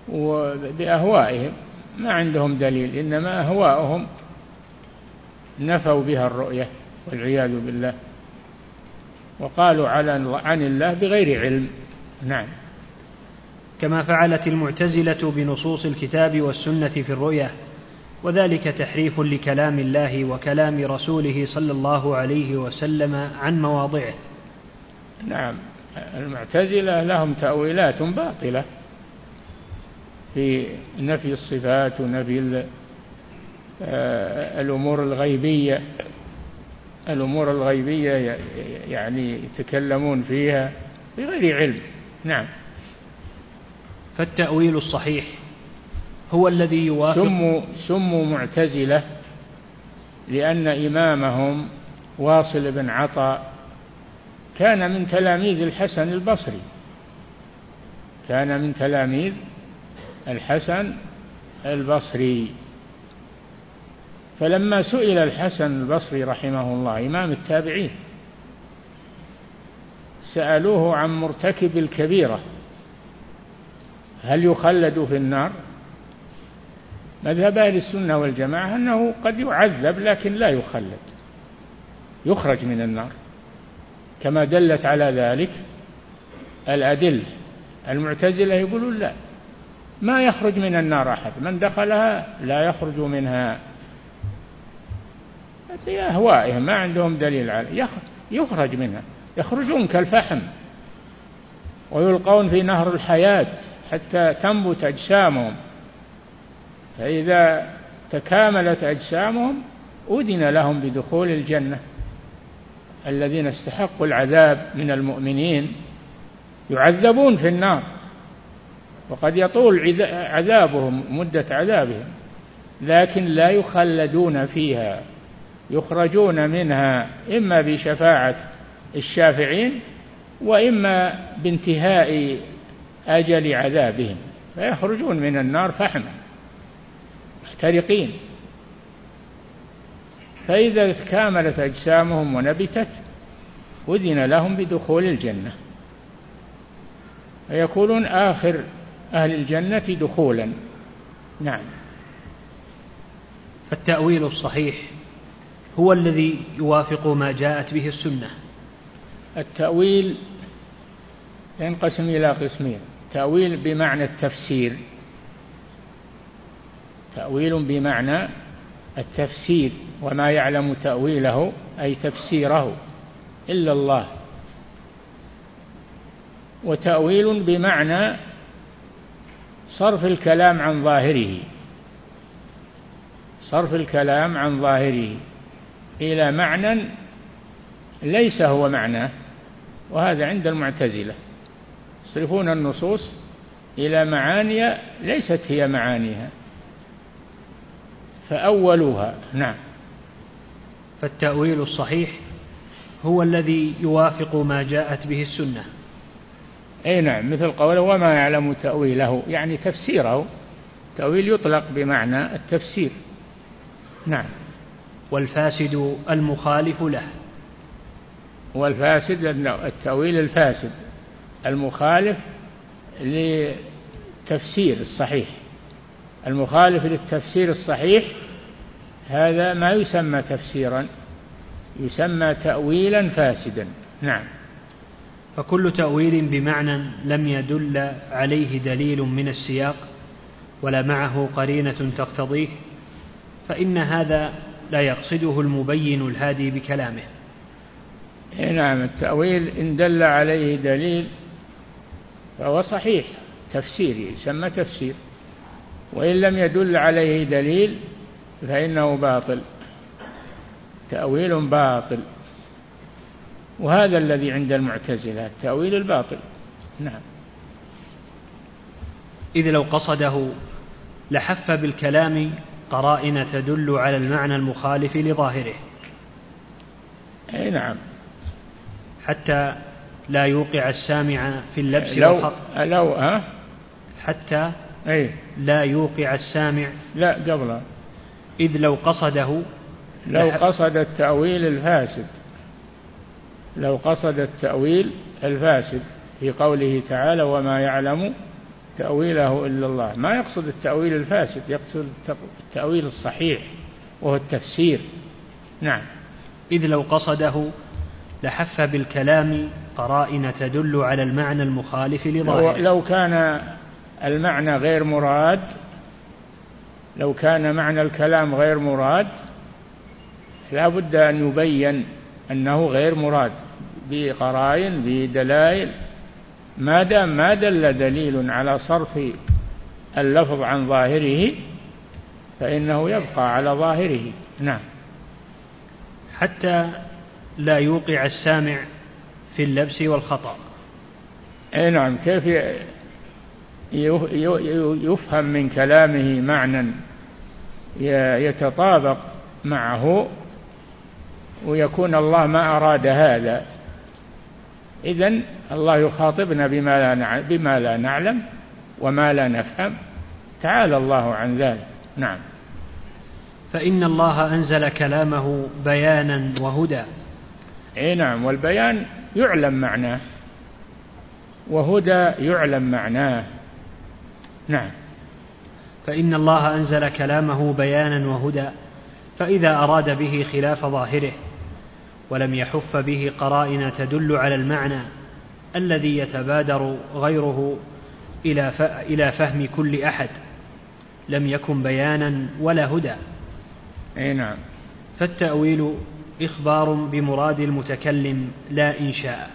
وبأهوائهم ما عندهم دليل إنما أهواءهم نفوا بها الرؤية والعياذ بالله. وقالوا على عن الله بغير علم. نعم. كما فعلت المعتزلة بنصوص الكتاب والسنة في الرؤية. وذلك تحريف لكلام الله وكلام رسوله صلى الله عليه وسلم عن مواضعه. نعم. المعتزلة لهم تأويلات باطلة في نفي الصفات ونفي آه، الأمور الغيبية. الأمور الغيبية يعني يتكلمون فيها بغير علم. نعم. فالتأويل الصحيح هو الذي يوافق. سموا سموا معتزلة لأن إمامهم واصل بن عطاء كان من تلاميذ الحسن البصري. كان من تلاميذ الحسن البصري. فلما سئل الحسن البصري رحمه الله إمام التابعين سألوه عن مرتكب الكبيرة هل يخلد في النار؟ مذهب أهل السنة والجماعة أنه قد يعذب لكن لا يخلد. يخرج من النار. كما دلت على ذلك الأدلة المعتزلة يقولون لا. ما يخرج من النار أحد. من دخلها لا يخرج منها. بأهوائهم ما عندهم دليل عليه يخرج منها. يخرجون كالفحم. ويلقون في نهر الحياة حتى تنبت أجسامهم. فإذا تكاملت أجسامهم أذن لهم بدخول الجنة. الذين استحقوا العذاب من المؤمنين يعذبون في النار. وقد يطول عذابهم مدة عذابهم لكن لا يخلدون فيها يخرجون منها إما بشفاعة الشافعين وإما بانتهاء أجل عذابهم. فيخرجون من النار فحما. محترقين فإذا كاملت أجسامهم ونبتت أذن لهم بدخول الجنة. فيكونون آخر أهل الجنة دخولا. نعم. فالتأويل الصحيح هو الذي يوافق ما جاءت به السنة. التأويل ينقسم إلى قسمين. تأويل بمعنى التفسير. تأويل بمعنى التفسير وما يعلم تأويله أي تفسيره إلا الله. وتأويل بمعنى صرف الكلام عن ظاهره. صرف الكلام عن ظاهره إلى معنى ليس هو معناه وهذا عند المعتزلة. يصرفون النصوص إلى معاني ليست هي معانيها. فأولوها. نعم. فالتأويل الصحيح هو الذي يوافق ما جاءت به السنة. أي نعم مثل قوله وما يعلم تأويله يعني تفسيره. تأويل يطلق بمعنى التفسير. نعم. والفاسد المخالف له. والفاسد التأويل الفاسد المخالف لتفسير الصحيح. المخالف للتفسير الصحيح هذا ما يسمى تفسيرا يسمى تأويلا فاسدا. نعم. فكل تأويل بمعنى لم يدل عليه دليل من السياق ولا معه قرينة تقتضيه فإن هذا لا يقصده المبين الهادي بكلامه. إيه نعم. التأويل إن دل عليه دليل فهو صحيح تفسير يسمى تفسير. وإن لم يدل عليه دليل فإنه باطل تأويل باطل. وهذا الذي عند المعتزلة التأويل الباطل. نعم. إذ لو قصده لحف بالكلام قرائن تدل على المعنى المخالف لظاهره. أي نعم. حتى لا يوقع السامع في اللبس لو لو ها؟ حتى أي. لا يوقع السامع. لا قبل. إذ لو قصده لو قصد التأويل الفاسد. لو قصد التأويل الفاسد في قوله تعالى وما يعلم تأويله إلا الله. ما يقصد التأويل الفاسد يقصد التأويل الصحيح وهو التفسير. نعم. إذ لو قصده لحف بالكلام قرائن تدل على المعنى المخالف لظاهره. لو كان المعنى غير مراد. لو كان معنى الكلام غير مراد لا بد أن يبين أنه غير مراد. بقرائن بدلائل. ما دام ما دل دليل على صرف اللفظ عن ظاهره فإنه يبقى على ظاهره. نعم. حتى لا يوقع السامع في اللبس والخطأ. أي نعم كيف يفهم من كلامه معنى يتطابق معه ويكون الله ما أراد هذا. إذا الله يخاطبنا بما لا بما لا نعلم وما لا نفهم. تعالى الله عن ذلك. نعم. فإن الله أنزل كلامه بيانا وهدى. إي نعم والبيان يعلم معناه وهدى يعلم معناه. نعم. فإن الله أنزل كلامه بيانا وهدى فإذا أراد به خلاف ظاهره ولم يحف به قرائن تدل على المعنى الذي يتبادر غيره إلى فهم كل أحد لم يكن بيانا ولا هدى. أي نعم. فالتأويل إخبار بمراد المتكلم لا إنشاء.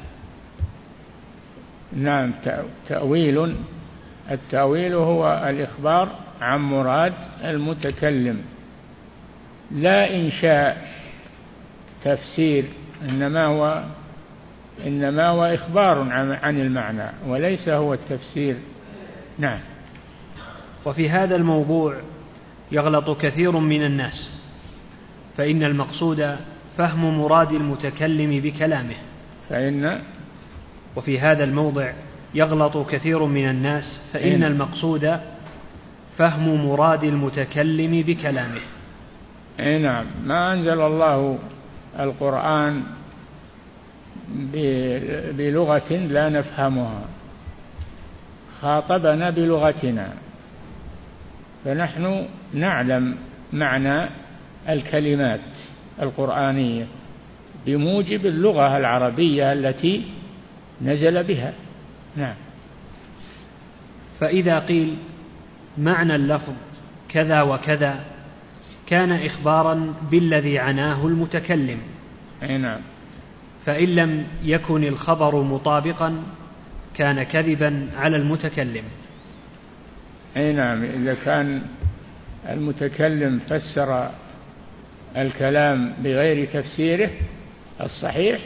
نعم تأويل التأويل هو الإخبار عن مراد المتكلم. لا إنشاء تفسير إنما هو إنما هو إخبار عن المعنى وليس هو التفسير. نعم. وفي هذا الموضوع يغلط كثير من الناس فإن المقصود فهم مراد المتكلم بكلامه. فإن وفي هذا الموضع يغلط كثير من الناس فإن المقصود فهم مراد المتكلم بكلامه. اي نعم. ما أنزل الله القرآن بلغة لا نفهمها. خاطبنا بلغتنا. فنحن نعلم معنى الكلمات القرآنية بموجب اللغة العربية التي نزل بها. نعم. فإذا قيل معنى اللفظ كذا وكذا كان إخبارا بالذي عناه المتكلم. أي نعم. فإن لم يكن الخبر مطابقا كان كذبا على المتكلم. أي نعم. إذا كان المتكلم فسر الكلام بغير تفسيره الصحيح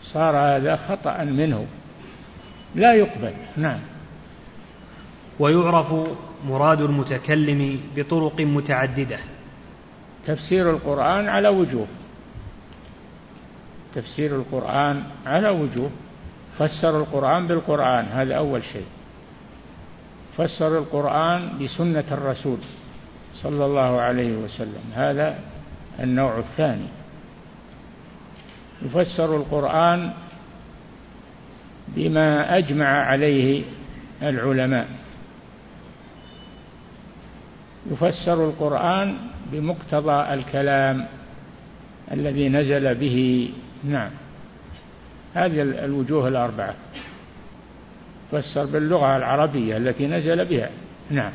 صار هذا خطأ منه. لا يقبل. نعم. ويعرف مراد المتكلم بطرق متعددة. تفسير القرآن على وجوه. تفسير القرآن على وجوه. فسر القرآن بالقرآن هذا أول شيء. فسر القرآن بسنة الرسول صلى الله عليه وسلم هذا النوع الثاني. يفسر القرآن بما أجمع عليه العلماء. يفسر القرآن بمقتضى الكلام الذي نزل به. نعم. هذه الوجوه الأربعة. فسر باللغة العربية التي نزل بها. نعم.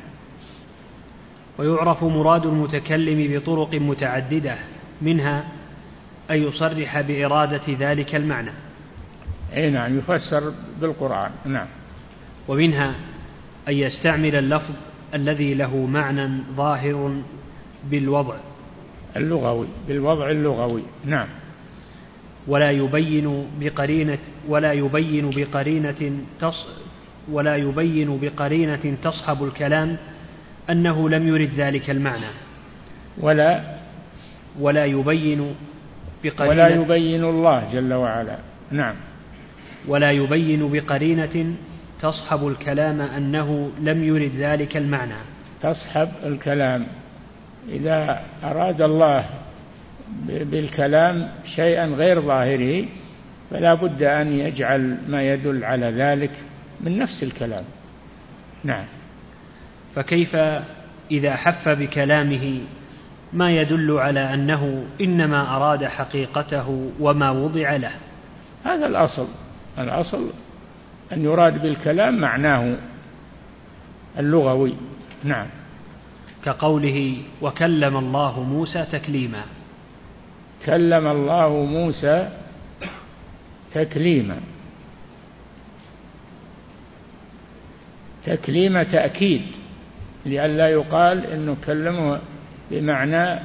ويعرف مراد المتكلم بطرق متعددة منها أن يصرح بإرادة ذلك المعنى. أي نعم يفسر بالقرآن. نعم. ومنها أن يستعمل اللفظ الذي له معنى ظاهر بالوضع. اللغوي بالوضع اللغوي. نعم. ولا يبين بقرينة ولا يبين بقرينة تص ولا يبين بقرينة تصحب الكلام أنه لم يرد ذلك المعنى. ولا ولا يبين بقرينة ولا يبين الله جل وعلا. نعم. ولا يبين بقرينة تصحب الكلام أنه لم يرد ذلك المعنى. تصحب الكلام. إذا أراد الله بالكلام شيئا غير ظاهره فلا بد أن يجعل ما يدل على ذلك من نفس الكلام. نعم. فكيف إذا حف بكلامه ما يدل على أنه إنما أراد حقيقته وما وضع له؟ هذا الأصل. الأصل أن يراد بالكلام معناه اللغوي. نعم. كقوله وكلم الله موسى تكليما. كلم الله موسى تكليما. تكليم تأكيد لئلا يقال إنه كلمه بمعنى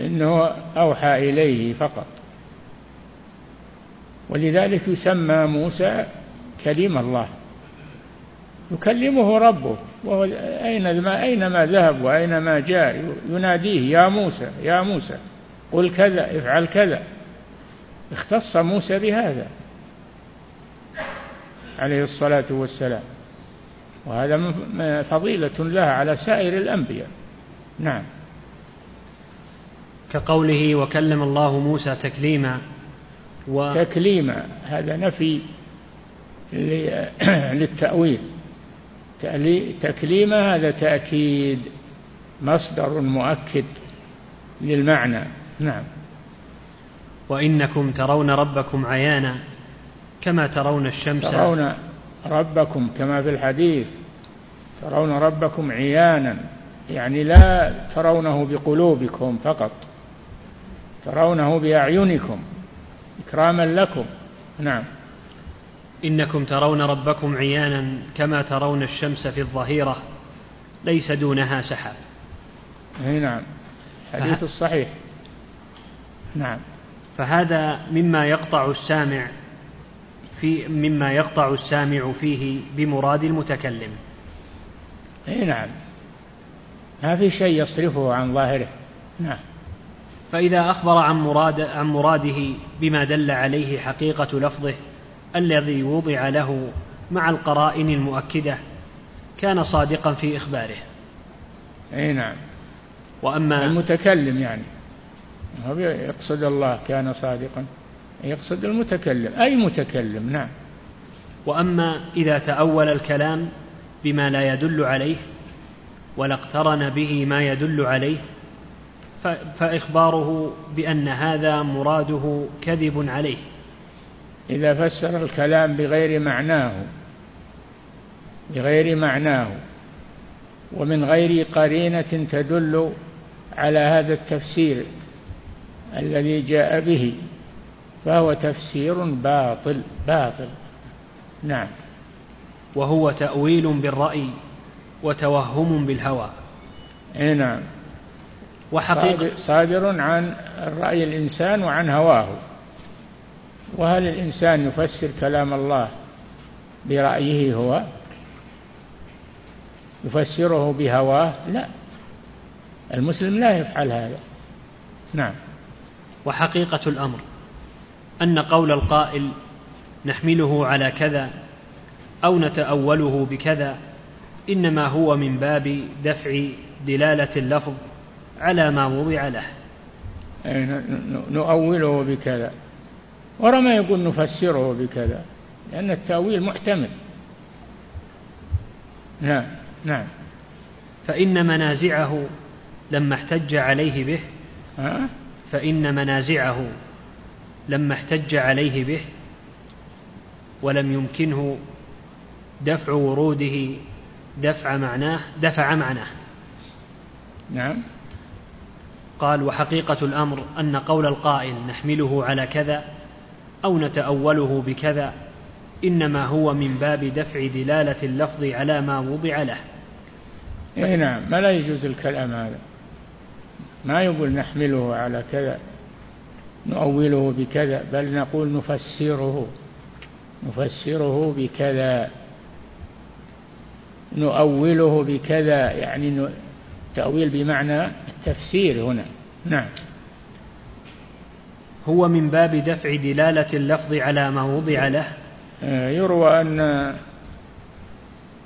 إنه أوحى إليه فقط. ولذلك يسمى موسى كليم الله. يكلمه ربه وهو أينما أينما ذهب وأينما جاء؟ يناديه يا موسى يا موسى قل كذا افعل كذا. اختص موسى بهذا عليه الصلاة والسلام. وهذا فضيلة لها على سائر الأنبياء. نعم. كقوله وكلم الله موسى تكليما تكليما هذا نفي للتأويل. تكليمة هذا تأكيد مصدر مؤكد للمعنى. نعم. وإنكم ترون ربكم عيانا كما ترون الشمس. ترون ربكم كما في الحديث. ترون ربكم عيانا. يعني لا ترونه بقلوبكم فقط. ترونه بأعينكم. إكراما لكم. نعم. إنكم ترون ربكم عيانا كما ترون الشمس في الظهيرة ليس دونها سحاب. أي نعم. حديث الصحيح نعم. فهذا مما يقطع السامع في مما يقطع السامع فيه بمراد المتكلم. أي نعم. ما في شيء يصرفه عن ظاهره. نعم. فإذا أخبر عن مراد عن مراده بما دل عليه حقيقة لفظه الذي وضع له مع القرائن المؤكدة كان صادقا في إخباره. أي نعم. وأما المتكلم يعني. هو يقصد الله كان صادقا. يقصد المتكلم. أي متكلم؟ نعم. وأما إذا تأول الكلام بما لا يدل عليه ولا اقترن به ما يدل عليه فإخباره بأن هذا مراده كذب عليه. إذا فسر الكلام بغير معناه بغير معناه ومن غير قرينة تدل على هذا التفسير الذي جاء به فهو تفسير باطل باطل. نعم. وهو تأويل بالرأي وتوهم بالهوى. اي نعم. وحقيقة صادر عن رأي الإنسان وعن هواه. وهل الإنسان يفسر كلام الله برأيه هو؟ يفسره بهواه؟ لا. المسلم لا يفعل هذا. نعم. وحقيقة الأمر أن قول القائل نحمله على كذا أو نتأوله بكذا إنما هو من باب دفع دلالة اللفظ على ما وضع له. نؤوله بكذا. ورما يقول نفسره بكذا لأن التأويل محتمل. نعم نعم. فإن منازعه لما احتج عليه به فإن منازعه لما احتج عليه به ولم يمكنه دفع وروده دفع معناه دفع معناه. نعم. قال وحقيقة الأمر أن قول القائل نحمله على كذا أو نتأوله بكذا إنما هو من باب دفع دلالة اللفظ على ما وضع له. إيه نعم ما لا يجوز الكلام هذا. ما يقول نحمله على كذا نؤوله بكذا بل نقول نفسره نفسره بكذا نؤوله بكذا يعني تأويل بمعنى التفسير هنا. نعم. هو من باب دفع دلالة اللفظ على ما وضع له. آه، يروى أن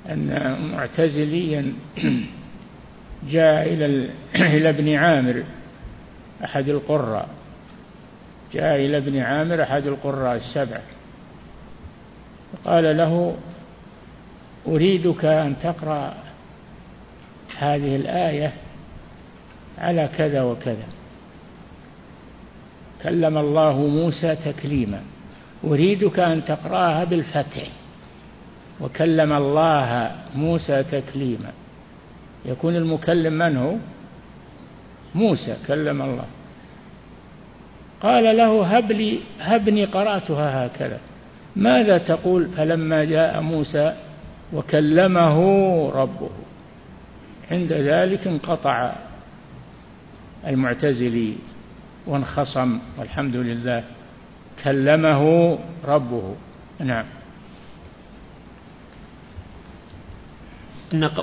أن معتزليا جاء إلى إلى ابن عامر أحد القراء. جاء إلى ابن عامر أحد القراء السبعة قال له أريدك أن تقرأ هذه الآية على كذا وكذا. كلم الله موسى تكليما. أريدك أن تقرأها بالفتح. وكلم الله موسى تكليما. يكون المكلم من هو؟ موسى كلم الله. قال له هب لي هبني قرأتها هكذا. ماذا تقول؟ فلما جاء موسى وكلمه ربه. عند ذلك انقطع المعتزلي وانخصم والحمد لله كلمه ربه. نعم.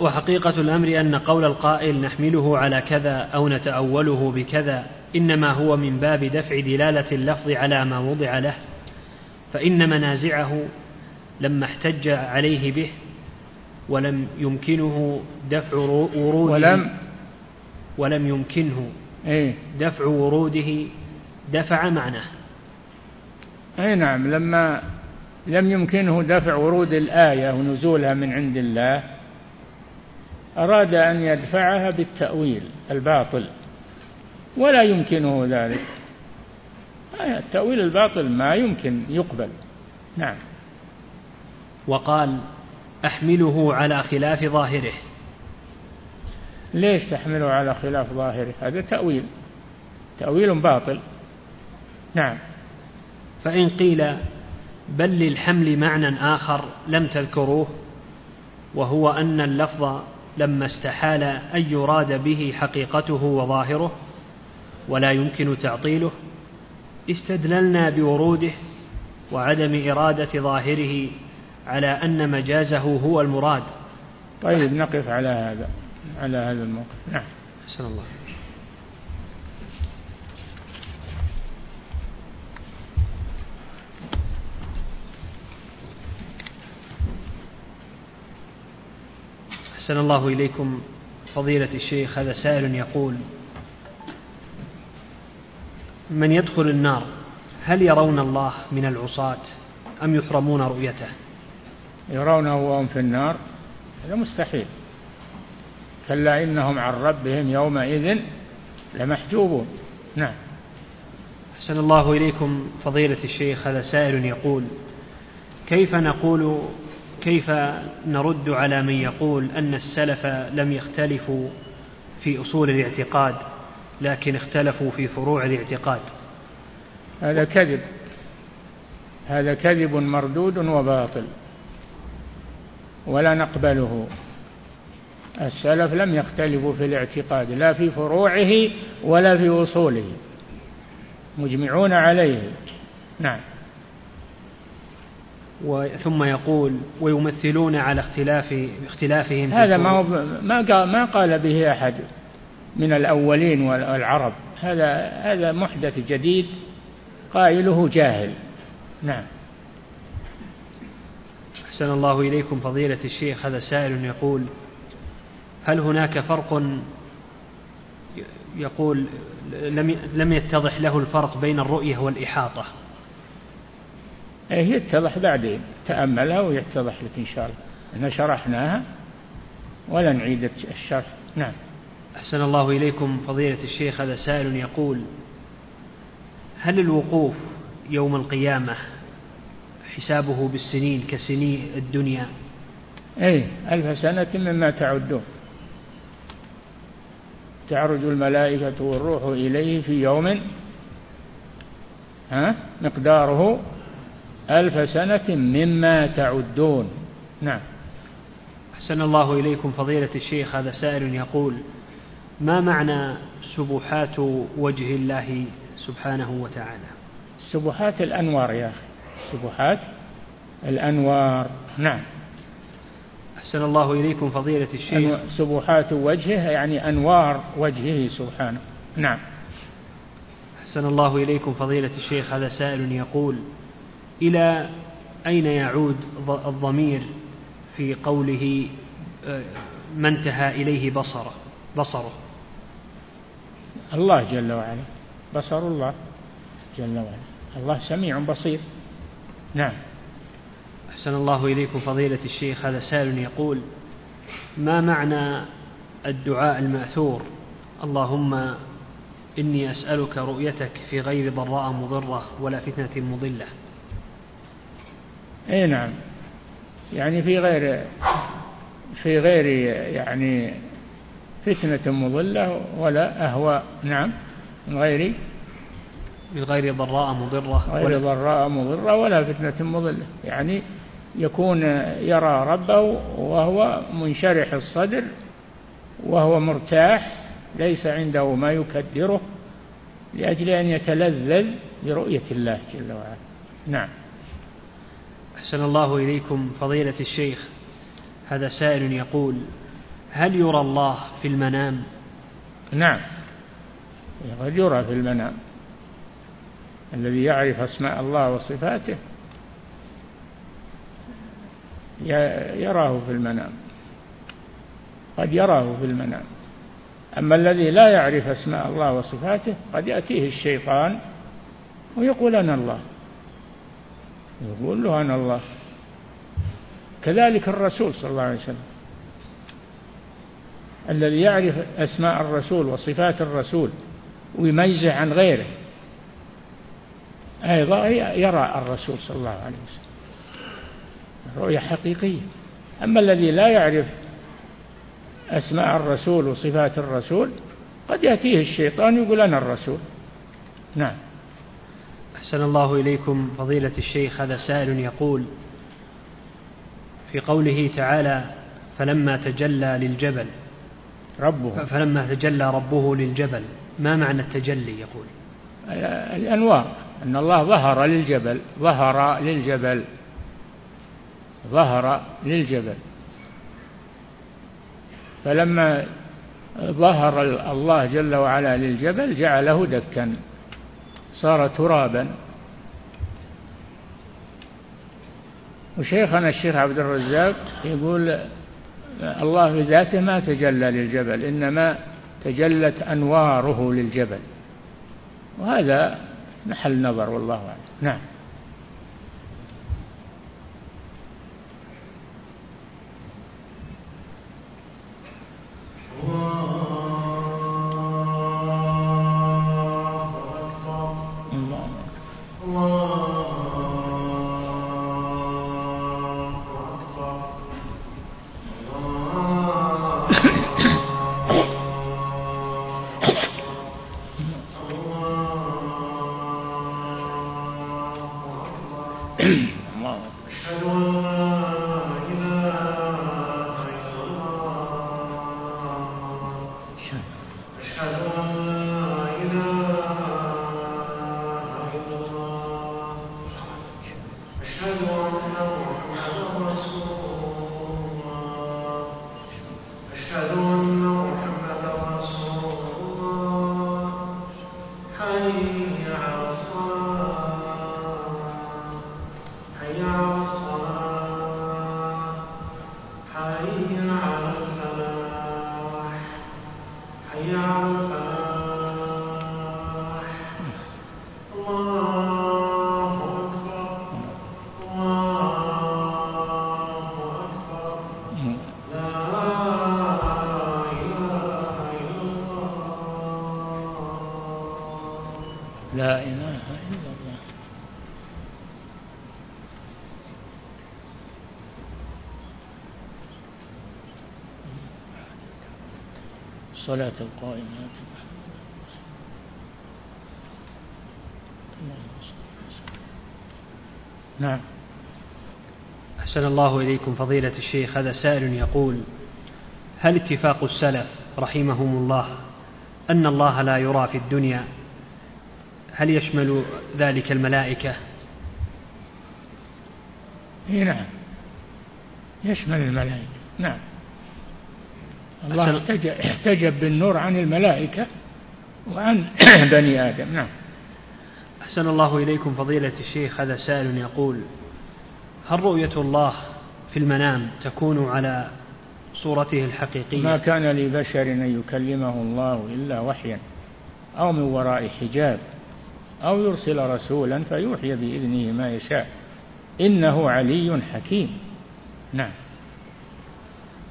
وحقيقة الأمر أن قول القائل نحمله على كذا أو نتأوله بكذا إنما هو من باب دفع دلالة اللفظ على ما وضع له فإن منازعه لما احتج عليه به ولم يمكنه دفع وروده. ولم ولم يمكنه إيه؟ دفع وروده. دفع معناه. أي نعم لما لم يمكنه دفع ورود الآية ونزولها من عند الله أراد أن يدفعها بالتأويل الباطل ولا يمكنه ذلك. التأويل الباطل ما يمكن يقبل. نعم. وقال أحمله على خلاف ظاهره. ليش تحمله على خلاف ظاهره؟ هذا تأويل. تأويل باطل. نعم. فإن قيل بل للحمل معنى آخر لم تذكروه وهو أن اللفظ لما استحال أن يراد به حقيقته وظاهره ولا يمكن تعطيله استدللنا بوروده وعدم إرادة ظاهره على أن مجازه هو المراد. طيب نقف على هذا على هذا الموقف. نعم. أحسن الله. أحسن الله إليكم. فضيلة الشيخ هذا سائل يقول من يدخل النار هل يرون الله من العصاة أم يحرمون رؤيته؟ يرونه وهم في النار هذا مستحيل. كلا إنهم عن ربهم يومئذ لمحجوبون. نعم. أحسن الله إليكم فضيلة الشيخ هذا سائل يقول كيف نقول كيف نرد على من يقول أن السلف لم يختلفوا في أصول الاعتقاد لكن اختلفوا في فروع الاعتقاد؟ هذا كذب. هذا كذب مردود وباطل. ولا نقبله. السلف لم يختلفوا في الاعتقاد لا في فروعه ولا في اصوله مجمعون عليه. نعم. ثم يقول ويمثلون على اختلاف اختلافهم هذا ما ما قال ما قال به أحد من الأولين والعرب. هذا هذا محدث جديد قائله جاهل. نعم. أحسن الله إليكم فضيلة الشيخ هذا سائل يقول هل هناك فرق يقول لم لم يتضح له الفرق بين الرؤية والإحاطة؟ إيه يتضح بعدين تأملها ويتضح لك إن شاء الله. إحنا شرحناها ولا نعيد الشرح. نعم. أحسن الله إليكم فضيلة الشيخ هذا سائل يقول هل الوقوف يوم القيامة حسابه بالسنين كسني الدنيا. أي ألف سنة مما تعدون. تعرج الملائكة والروح إليه في يوم ها مقداره ألف سنة مما تعدون. نعم. أحسن الله إليكم فضيلة الشيخ هذا سائل يقول ما معنى سبحات وجه الله سبحانه وتعالى؟ سبحات الأنوار يا أخي. سبحات الأنوار. نعم. أحسن الله إليكم فضيلة الشيخ. سبحات وجهه يعني أنوار وجهه سبحانه. نعم. أحسن الله إليكم فضيلة الشيخ. هذا سائل يقول إلى أين يعود الضمير في قوله آه، ما انتهى إليه بصره؟ بصره. الله جل وعلا. بصر الله جل وعلا. الله سميع بصير. نعم. أحسن الله إليكم فضيلة الشيخ هذا سائل يقول ما معنى الدعاء المأثور؟ اللهم إني أسألك رؤيتك في غير ضراء مضرة ولا فتنة مضلة. أي نعم. يعني في غير في غير يعني فتنة مضلة ولا أهواء. نعم. من غير من غير ضراء مضرة. غير ضراء مضرة ولا فتنة مضلة. يعني يكون يرى ربه وهو منشرح الصدر وهو مرتاح ليس عنده ما يكدره لأجل أن يتلذذ برؤية الله جل وعلا. نعم. أحسن الله إليكم فضيلة الشيخ. هذا سائل يقول هل يرى الله في المنام؟ نعم. قد يرى في المنام. الذي يعرف أسماء الله وصفاته يراه في المنام. قد يراه في المنام. أما الذي لا يعرف أسماء الله وصفاته قد يأتيه الشيطان ويقول أنا الله. يقول له أنا الله. كذلك الرسول صلى الله عليه وسلم. الذي يعرف أسماء الرسول وصفات الرسول ويميزه عن غيره. أيضا يرى الرسول صلى الله عليه وسلم. رؤية حقيقية. أما الذي لا يعرف أسماء الرسول وصفات الرسول قد يأتيه الشيطان يقول أنا الرسول. نعم. أحسن الله إليكم. فضيلة الشيخ هذا سائل يقول في قوله تعالى فلما تجلى للجبل ربه. فلما تجلى ربه للجبل ما معنى التجلي يقول؟ الأنوار أن الله ظهر للجبل ظهر للجبل ظهر للجبل. فلما ظهر الله جل وعلا للجبل جعله دكا صار ترابا. وشيخنا الشيخ عبد الرزاق يقول الله بذاته ما تجلى للجبل إنما تجلت أنواره للجبل. وهذا محل نظر والله أعلم. نعم. الصلاة القائمة. نعم. أحسن الله إليكم فضيلة الشيخ هذا سائل يقول هل اتفاق السلف رحمهم الله أن الله لا يرى في الدنيا؟ هل يشمل ذلك الملائكة؟ إيه نعم. يشمل الملائكة. نعم. الله احتجب بالنور عن الملائكة وعن بني آدم نعم. أحسن الله إليكم فضيلة الشيخ هذا سائل يقول هل رؤية الله في المنام تكون على صورته الحقيقية؟ ما كان لبشر أن يكلمه الله إلا وحيا أو من وراء حجاب أو يرسل رسولا فيوحي بإذنه ما يشاء. إنه علي حكيم. نعم.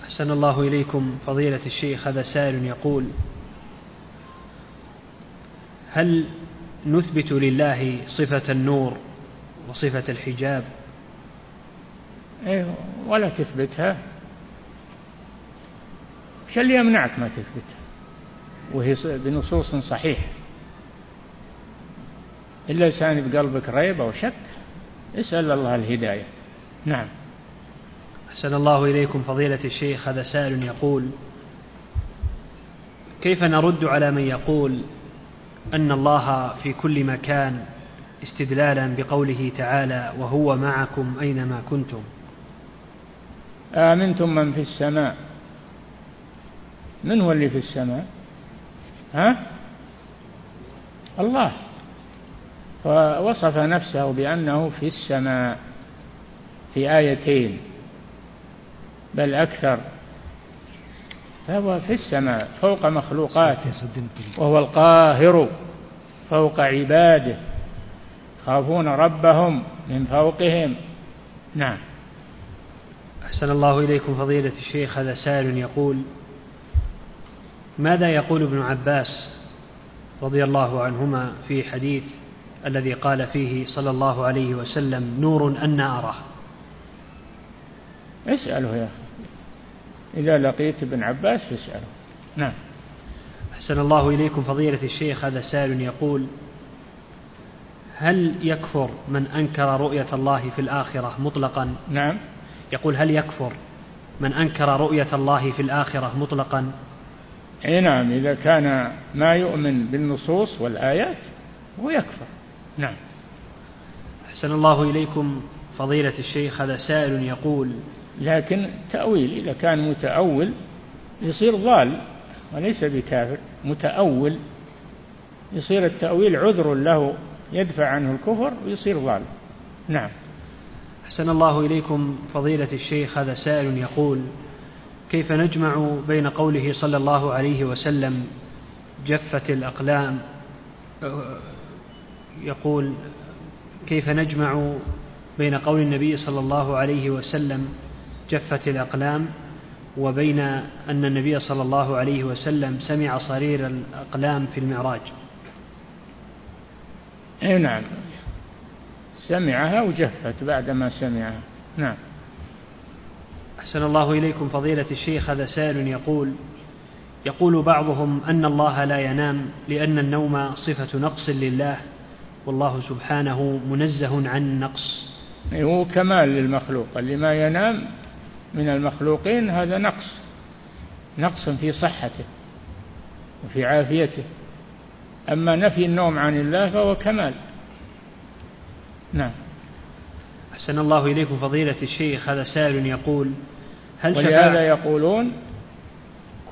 أحسن الله إليكم فضيلة الشيخ هذا سائل يقول هل نثبت لله صفة النور وصفة الحجاب؟ إيه ولا تثبتها. إيش اللي يمنعك ما تثبتها وهي بنصوص صحيحة إلا لسان بقلبك ريب أو شك اسأل الله الهداية. نعم. أحسن الله إليكم فضيلة الشيخ هذا سائل يقول كيف نرد على من يقول أن الله في كل مكان استدلالا بقوله تعالى وهو معكم أينما كنتم آمنتم من في السماء. من هو اللي في السماء؟ ها؟ الله. فوصف نفسه بأنه في السماء في آيتين. بل أكثر. فهو في السماء فوق مخلوقاته وهو القاهر فوق عباده. يخافون ربهم من فوقهم. نعم. أحسن الله إليكم فضيلة الشيخ هذا سائل يقول ماذا يقول ابن عباس رضي الله عنهما في حديث الذي قال فيه صلى الله عليه وسلم نور أن أراه اسأله يا أخي. إذا لقيت ابن عباس فاسأله. نعم. أحسن الله إليكم فضيلة الشيخ هذا سائل يقول هل يكفر من أنكر رؤية الله في الآخرة مطلقا؟ نعم. يقول هل يكفر من أنكر رؤية الله في الآخرة مطلقا؟ أي نعم إذا كان ما يؤمن بالنصوص والآيات هو يكفر. نعم. أحسن الله إليكم فضيلة الشيخ هذا سائل يقول لكن تأويل إذا كان متأول يصير ضال وليس بكافر متأول يصير التأويل عذر له يدفع عنه الكفر ويصير ضال. نعم. أحسن الله إليكم فضيلة الشيخ هذا سائل يقول كيف نجمع بين قوله صلى الله عليه وسلم جفت الأقلام؟ يقول كيف نجمع بين قول النبي صلى الله عليه وسلم جفت الأقلام وبين أن النبي صلى الله عليه وسلم سمع صرير الأقلام في المعراج. اي نعم. سمعها وجفت بعدما سمعها. نعم. أحسن الله إليكم فضيلة الشيخ. هذا سائل يقول يقول بعضهم أن الله لا ينام لأن النوم صفة نقص لله والله سبحانه منزه عن النقص هو كمال للمخلوق. اللي ما ينام من المخلوقين هذا نقص نقص في صحته وفي عافيته. أما نفي النوم عن الله فهو كمال. نعم. أحسن الله إليكم فضيلة الشيخ هذا سائل يقول هل ولهذا يقولون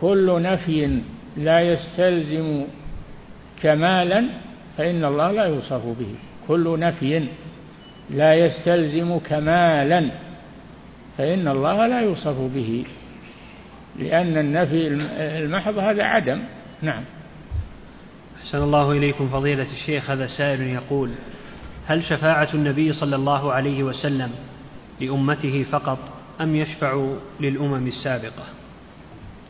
كل نفي لا يستلزم كمالا فإن الله لا يوصف به. كل نفي لا يستلزم كمالا. فإن الله لا يوصف به لأن النفي المحض هذا عدم. نعم. أحسن الله إليكم فضيلة الشيخ هذا سائل يقول هل شفاعة النبي صلى الله عليه وسلم لأمته فقط أم يشفع للأمم السابقة؟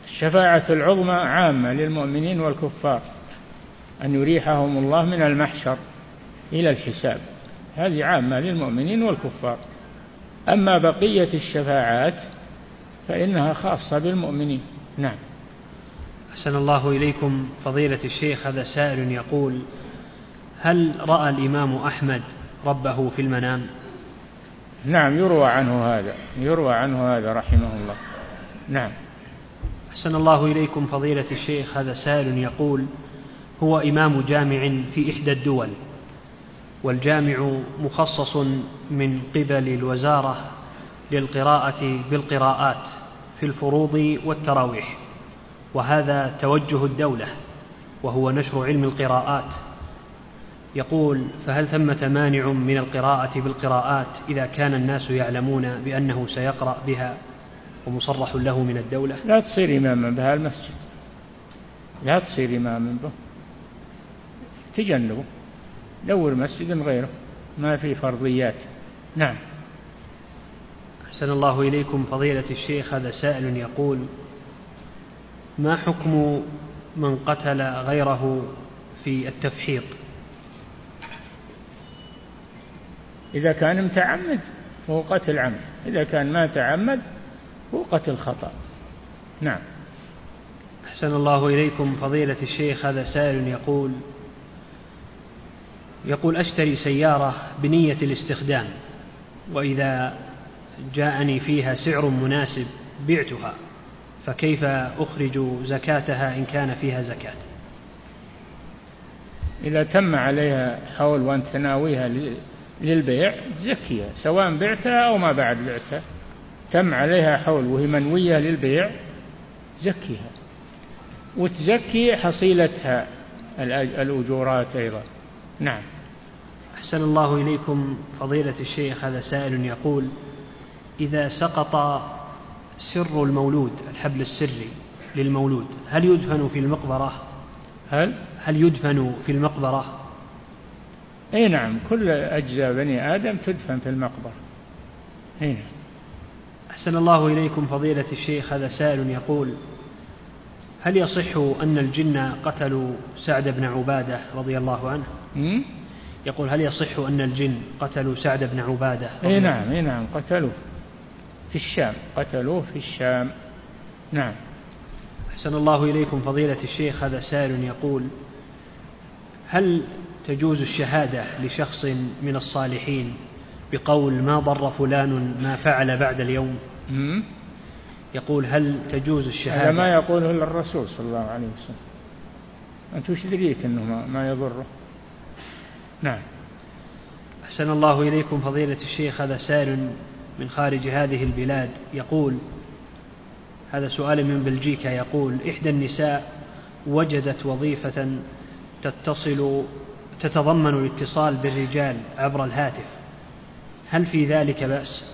الشفاعة العظمى عامة للمؤمنين والكفار أن يريحهم الله من المحشر إلى الحساب. هذه عامة للمؤمنين والكفار. أما بقية الشفاعات فإنها خاصة بالمؤمنين. نعم. أحسن الله إليكم فضيلة الشيخ هذا سائل يقول هل رأى الإمام أحمد ربه في المنام؟ نعم يروى عنه هذا يروى عنه هذا رحمه الله. نعم. أحسن الله إليكم فضيلة الشيخ هذا سائل يقول هو إمام جامع في إحدى الدول والجامع مخصص من قبل الوزارة للقراءة بالقراءات في الفروض والتراويح وهذا توجه الدولة وهو نشر علم القراءات. يقول فهل ثمة مانع من القراءة بالقراءات إذا كان الناس يعلمون بأنه سيقرأ بها ومصرح له من الدولة؟ لا تصير إماما بها المسجد. لا تصير إماما به. تجنبه. دور مسجد غيره. ما في فرضيات. نعم. أحسن الله إليكم فضيلة الشيخ هذا سائل يقول ما حكم من قتل غيره في التفحيط؟ إذا كان متعمد فهو قتل عمد. إذا كان ما تعمد هو قتل خطأ. نعم. أحسن الله إليكم فضيلة الشيخ هذا سائل يقول يقول أشتري سيارة بنية الاستخدام وإذا جاءني فيها سعر مناسب بعتها فكيف أخرج زكاتها إن كان فيها زكاة؟ إذا تم عليها حول وأنت تناويها للبيع زكيها سواء بعتها أو ما بعد بعتها. تم عليها حول وهي منوية للبيع زكيها. وتزكي حصيلتها الأجورات أيضا. نعم. أحسن الله إليكم فضيلة الشيخ هذا سائل يقول إذا سقط سر المولود الحبل السري للمولود هل يدفن في المقبرة؟ هل؟ هل يدفن في المقبرة؟ إي نعم كل أجزاء بني آدم تدفن في المقبرة. إي نعم. أحسن الله إليكم فضيلة الشيخ هذا سائل يقول هل يصح أن الجن قتلوا سعد بن عبادة رضي الله عنه? يقول هل يصح أن الجن قتلوا سعد بن عبادة اي نعم اي نعم قتلوه في الشام قتلوه في الشام. نعم. أحسن الله إليكم فضيلة الشيخ هذا سائل يقول هل تجوز الشهادة لشخص من الصالحين بقول ما ضر فلان ما فعل بعد اليوم? يقول هل تجوز الشهادة؟ هذا ما يقوله إلا الرسول صلى الله عليه وسلم. أنت وش دريك أنه ما يضره؟ نعم. أحسن الله إليكم فضيلة الشيخ هذا سائل من خارج هذه البلاد يقول هذا سؤال من بلجيكا يقول إحدى النساء وجدت وظيفة تتصل تتضمن الاتصال بالرجال عبر الهاتف. هل في ذلك بأس؟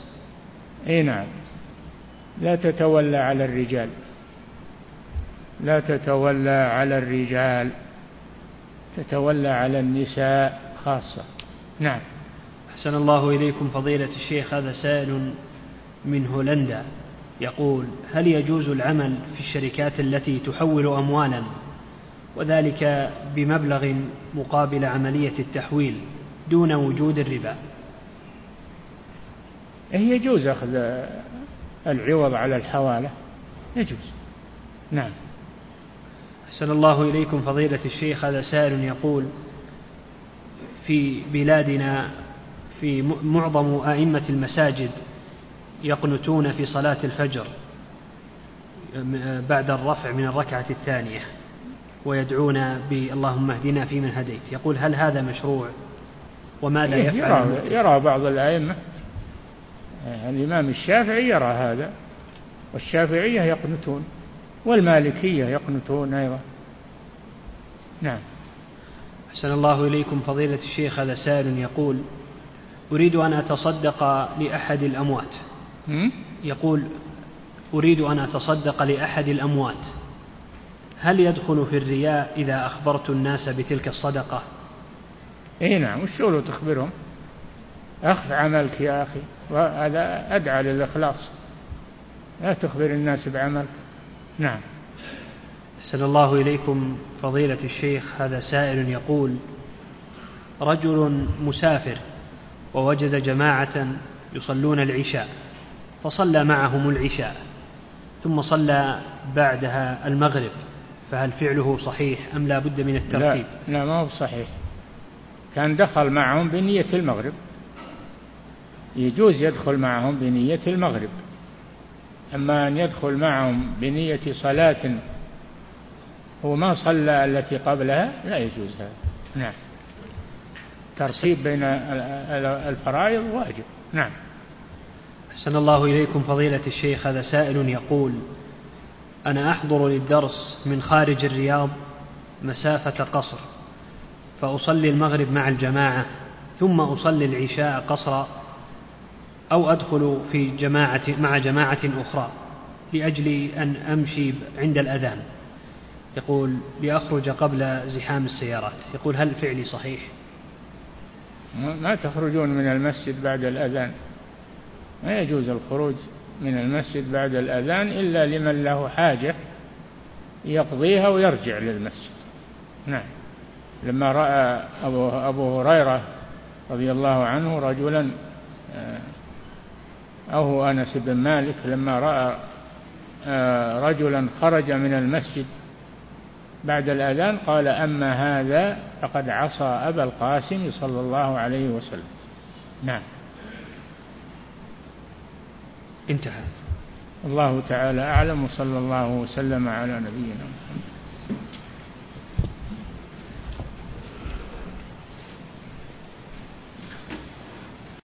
إي نعم. لا تتولى على الرجال. لا تتولى على الرجال. تتولى على النساء. خاصة. نعم. أحسن الله إليكم فضيلة الشيخ هذا سائل من هولندا يقول هل يجوز العمل في الشركات التي تحول أموالا؟ وذلك بمبلغ مقابل عملية التحويل دون وجود الربا. إيه، يجوز أخذ العوض على الحوالة. يجوز. نعم. أحسن الله إليكم فضيلة الشيخ هذا سائل يقول في بلادنا في معظم أئمة المساجد يقنتون في صلاة الفجر بعد الرفع من الركعة الثانية ويدعون باللهم اهدنا فيمن هديت. يقول هل هذا مشروع؟ وماذا إيه، يفعل يرى, يرى بعض الأئمة. الإمام الشافعي يرى هذا والشافعية يقنتون والمالكية يقنتون أيضا. نعم. أحسن الله إليكم فضيلة الشيخ هذا سائل يقول أريد أن أتصدق لأحد الأموات. يقول أريد أن أتصدق لأحد الأموات. هل يدخل في الرياء إذا أخبرت الناس بتلك الصدقة؟ إي نعم وش تخبرهم؟ أخف عملك يا أخي وهذا أدعى للإخلاص. لا تخبر الناس بعملك. نعم. أحسن الله إليكم فضيلة الشيخ هذا سائل يقول رجل مسافر ووجد جماعة يصلون العشاء فصلى معهم العشاء ثم صلى بعدها المغرب فهل فعله صحيح أم لا بد من الترتيب؟ لا, لا ما هو صحيح. كان دخل معهم بنية المغرب. يجوز يدخل معهم بنية المغرب. أما أن يدخل معهم بنية صلاة هو ما صلى التي قبلها؟ لا يجوز هذا. نعم. ترتيب بين الفرائض واجب. نعم. أحسن الله إليكم فضيلة الشيخ هذا سائل يقول أنا أحضر للدرس من خارج الرياض مسافة قصر فأصلي المغرب مع الجماعة ثم أصلي العشاء قصرا أو أدخل في جماعة مع جماعة أخرى لأجل أن أمشي عند الأذان. يقول لأخرج قبل زحام السيارات. يقول هل فعلي صحيح؟ ما تخرجون من المسجد بعد الأذان. ما يجوز الخروج من المسجد بعد الأذان إلا لمن له حاجة يقضيها ويرجع للمسجد. نعم. لما رأى أبو, أبو هريرة رضي الله عنه رجلا آه، أو هو أنس بن مالك لما رأى آه، رجلا خرج من المسجد بعد الأذان قال أما هذا فقد عصى أبا القاسم صلى الله عليه وسلم. نعم. انتهى. الله تعالى أعلم وصلى الله وسلم على نبينا محمد.